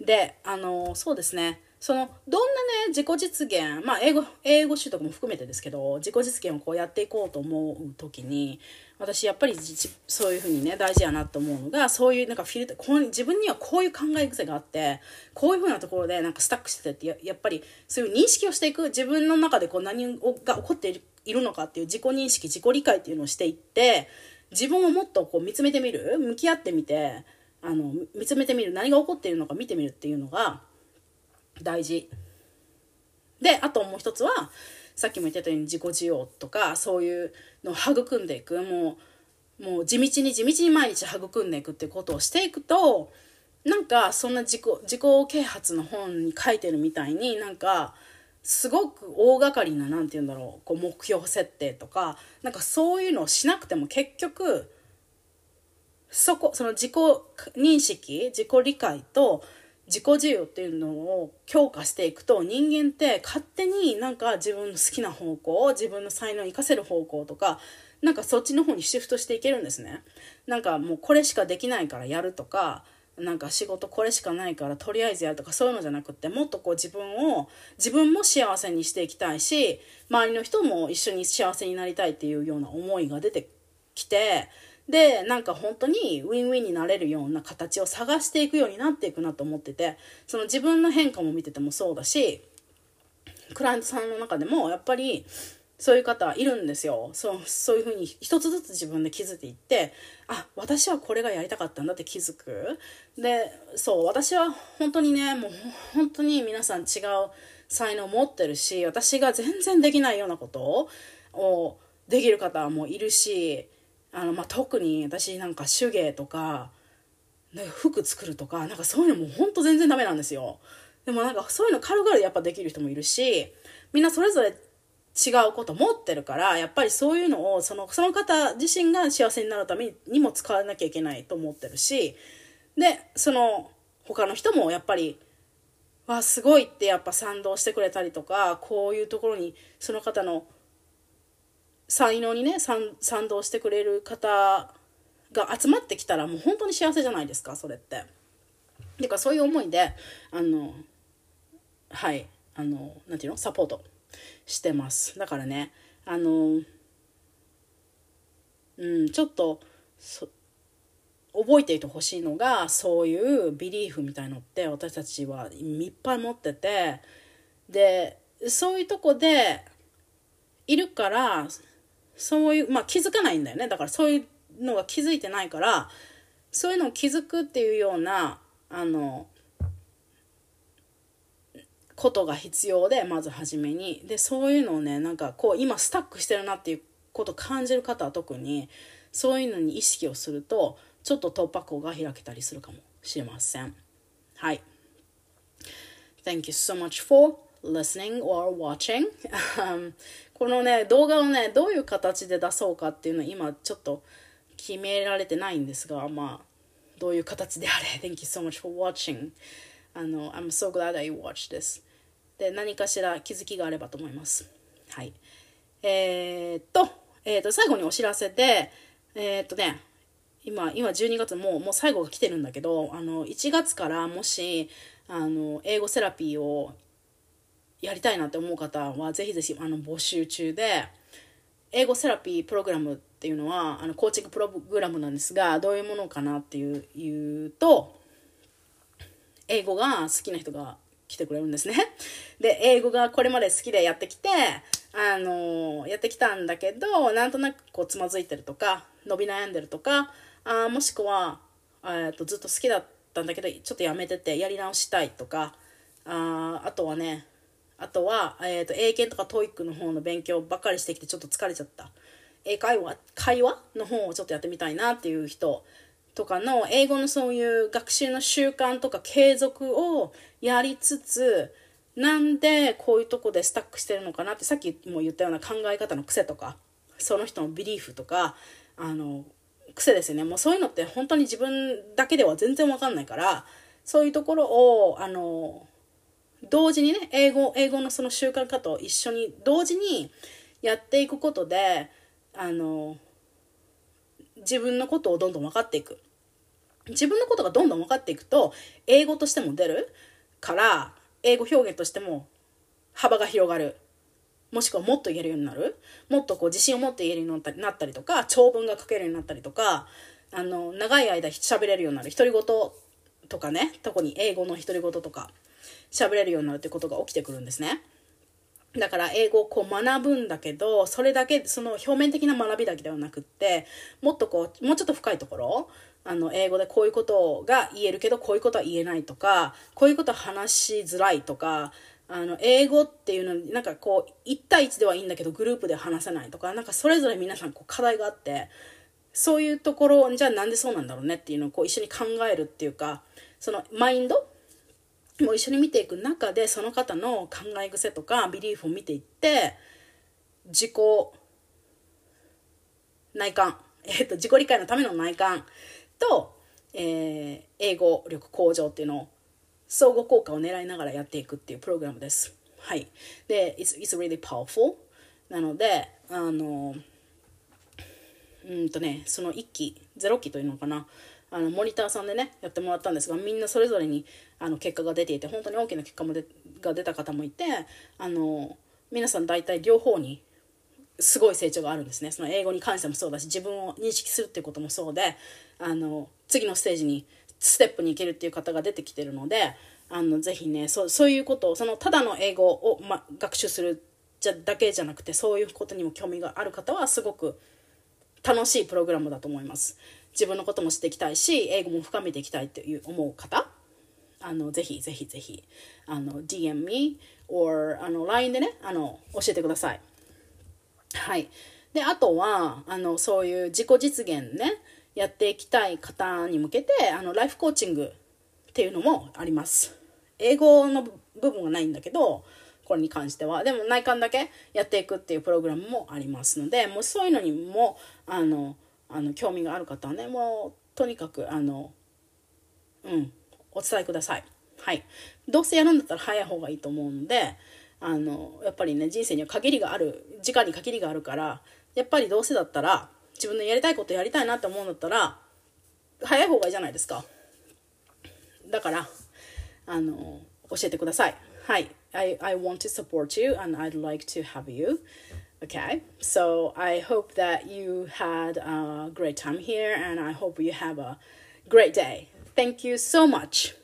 であのそうですね。そのどんなね自己実現まあ英語英語習得も含めてですけど自己実現をこうやっていこうと思う時に私やっぱりそういうふうにね大事やなと思うのがそういうなんかフィルターこう自分にはこういう考え癖があってこういうふうなところでなんかスタックしててってややっぱりそういう認識をしていく自分の中でこう何が起こっているのかっていう自己認識自己理解っていうのをしていって自分をもっとこう見つめてみる向き合ってみてあの見つめてみる何が起こっているのか見てみるっていうのが大事。であともう一つはさっきも言ってたように自己需要とかそういうのを育んでいく。もうもう地道に地道に毎日育んでいくってことをしていくとなんかそんな自己自己啓発の本に書いてるみたいになんかすごく大掛かりな何て言うんだろうこう目標設定とかなんかそういうのをしなくても結局そこその自己認識自己理解と自己自由っていうのを強化していくと人間って勝手になんか自分の好きな方向自分の才能を生かせる方向とかなんかそっちの方にシフトしていけるんですね。なんかもうこれしかできないからやるとかなんか仕事これしかないからとりあえずやるとかそういうのじゃなくってもっとこう自分を自分も幸せにしていきたいし周りの人も一緒に幸せになりたいっていうような思いが出てきてでなんか本当にウィンウィンになれるような形を探していくようになっていくなと思っててその自分の変化も見ててもそうだしクライアントさんの中でもやっぱりそういう方いるんですよ。そうそういうふうに一つずつ自分で気づいていってあ私はこれがやりたかったんだって気づく。でそう私は本当にねもう本当に皆さん違う才能を持ってるし私が全然できないようなことをできる方もいるしあの、まあ、特に私なんか手芸とか、ね、服作るとかなんかそういうのもほんと全然ダメなんですよ。でもなんかそういうの軽々やっぱできる人もいるしみんなそれぞれ違うこと持ってるからやっぱりそういうのをそのその方自身が幸せになるためにも使わなきゃいけないと思ってるしでその他の人もやっぱりわすごいってやっぱ賛同してくれたりとかこういうところにその方の才能にね賛同してくれる方が集まってきたらもう本当に幸せじゃないですかそれって。だかそういう思いであのはいあのなんていうのサポートしてますだからねあのうんちょっと覚えていてほしいのがそういうビリーフみたいのって私たちはいっぱい持っててでそういうとこでいるからそういうまあ気づかないんだよね。だからそういうのが気づいてないからそういうのを気づくっていうようなあのことが必要でまず初めに。でそういうのをねなんかこう今スタックしてるなっていうことを感じる方は特にそういうのに意識をするとちょっと突破口が開けたりするかもしれません。はい。Thank you so much for listening or watching. このね動画をねどういう形で出そうかっていうのは今ちょっと決められてないんですがまあどういう形であれ？Thank you so much for watching. あの I'm so glad that you watched this. で何かしら気づきがあればと思います。はい。えー、っと,、えー、っと最後にお知らせでえー、っとね今今12月もうもう最後が来てるんだけどあの1月からもしあの英語セラピーをやりたいなって思う方はぜひぜひあの募集中で英語セラピープログラムっていうのはあのコーチングプログラムなんですがどういうものかなっていう言うと英語が好きな人が来てくれるんですね。で英語がこれまで好きでやってきてあのやってきたんだけどなんとなくこうつまずいてるとか伸び悩んでるとかあもしくは、えとずっと好きだったんだけどちょっとやめててやり直したいとかああとはねあとは、えーと、英検とか TOEIC の方の勉強ばっかりしてきてちょっと疲れちゃった。英会話会話の方をちょっとやってみたいなっていう人とかの英語のそういう学習の習慣とか継続をやりつつなんでこういうとこでスタックしてるのかなってさっきも言ったような考え方の癖とかその人のビリーフとかあの癖ですよね。もうそういうのって本当に自分だけでは全然わかんないからそういうところをあの同時にね英語英語のその習慣化と一緒に同時にやっていくことであの自分のことをどんどん分かっていく。自分のことがどんどん分かっていくと英語としても出るから英語表現としても幅が広がる。もしくはもっと言えるようになる。もっとこう自信を持って言えるようになったりとか長文が書けるようになったりとかあの長い間喋れるようになる。独り言とかね特に英語の独り言とか。喋れるようになるってことが起きてくるんですね。だから英語をこう学ぶんだけどそれだけその表面的な学びだけではなくってもっとこうもうちょっと深いところあの英語でこういうことが言えるけどこういうことは言えないとかこういうことは話しづらいとかあの英語っていうのなんかこう1対1ではいいんだけどグループで話せないとかなんかそれぞれ皆さんこう課題があってそういうところじゃあなんでそうなんだろうねっていうのをこう一緒に考えるっていうかそのマインドもう一緒に見ていく中でその方の考え癖とかビリーフを見ていって自己内観、えーと、自己理解のための内観と、えー、英語力向上っていうのを相互効果を狙いながらやっていくっていうプログラムです。はい。で、it's, it's really powerful なので、あの、うんとね、その1期、0期というのかな、あのモニターさんでねやってもらったんですがみんなそれぞれにあの結果が出ていて本当に大きな結果もでが出た方もいてあの皆さん大体両方にすごい成長があるんですねその英語に関してもそうだし自分を認識するっていうこともそうであの次のステージにステップに行けるっていう方が出てきてるのであのぜひねそそういうことをそのただの英語を、ま、学習するじゃだけじゃなくてそういうことにも興味がある方はすごく楽しいプログラムだと思います。自分のこともしていきたいし英語も深めていきたいという思う方あのぜひぜひぜひあの DM me or あの LINE でねあの教えてください。はい。であとはあのそういう自己実現ねやっていきたい方に向けてあのライフコーチングっていうのもあります。英語の部分はないんだけどこれに関しては。でも内観だけやっていくっていうプログラムもありますのでもうそういうのにもあのあの興味がある方はねもうとにかくあのうんお伝えください。はい。どうせやるんだったら早い方がいいと思うのであのやっぱりね人生には限りがある時間に限りがあるからやっぱりどうせだったら自分のやりたいことやりたいなって思うんだったら早い方がいいじゃないですか。だからあの教えてください。はい。I, I want to support you and I'd like to have you. Okay, so I hope that you had a great time here and I hope you have a great day. Thank you so much.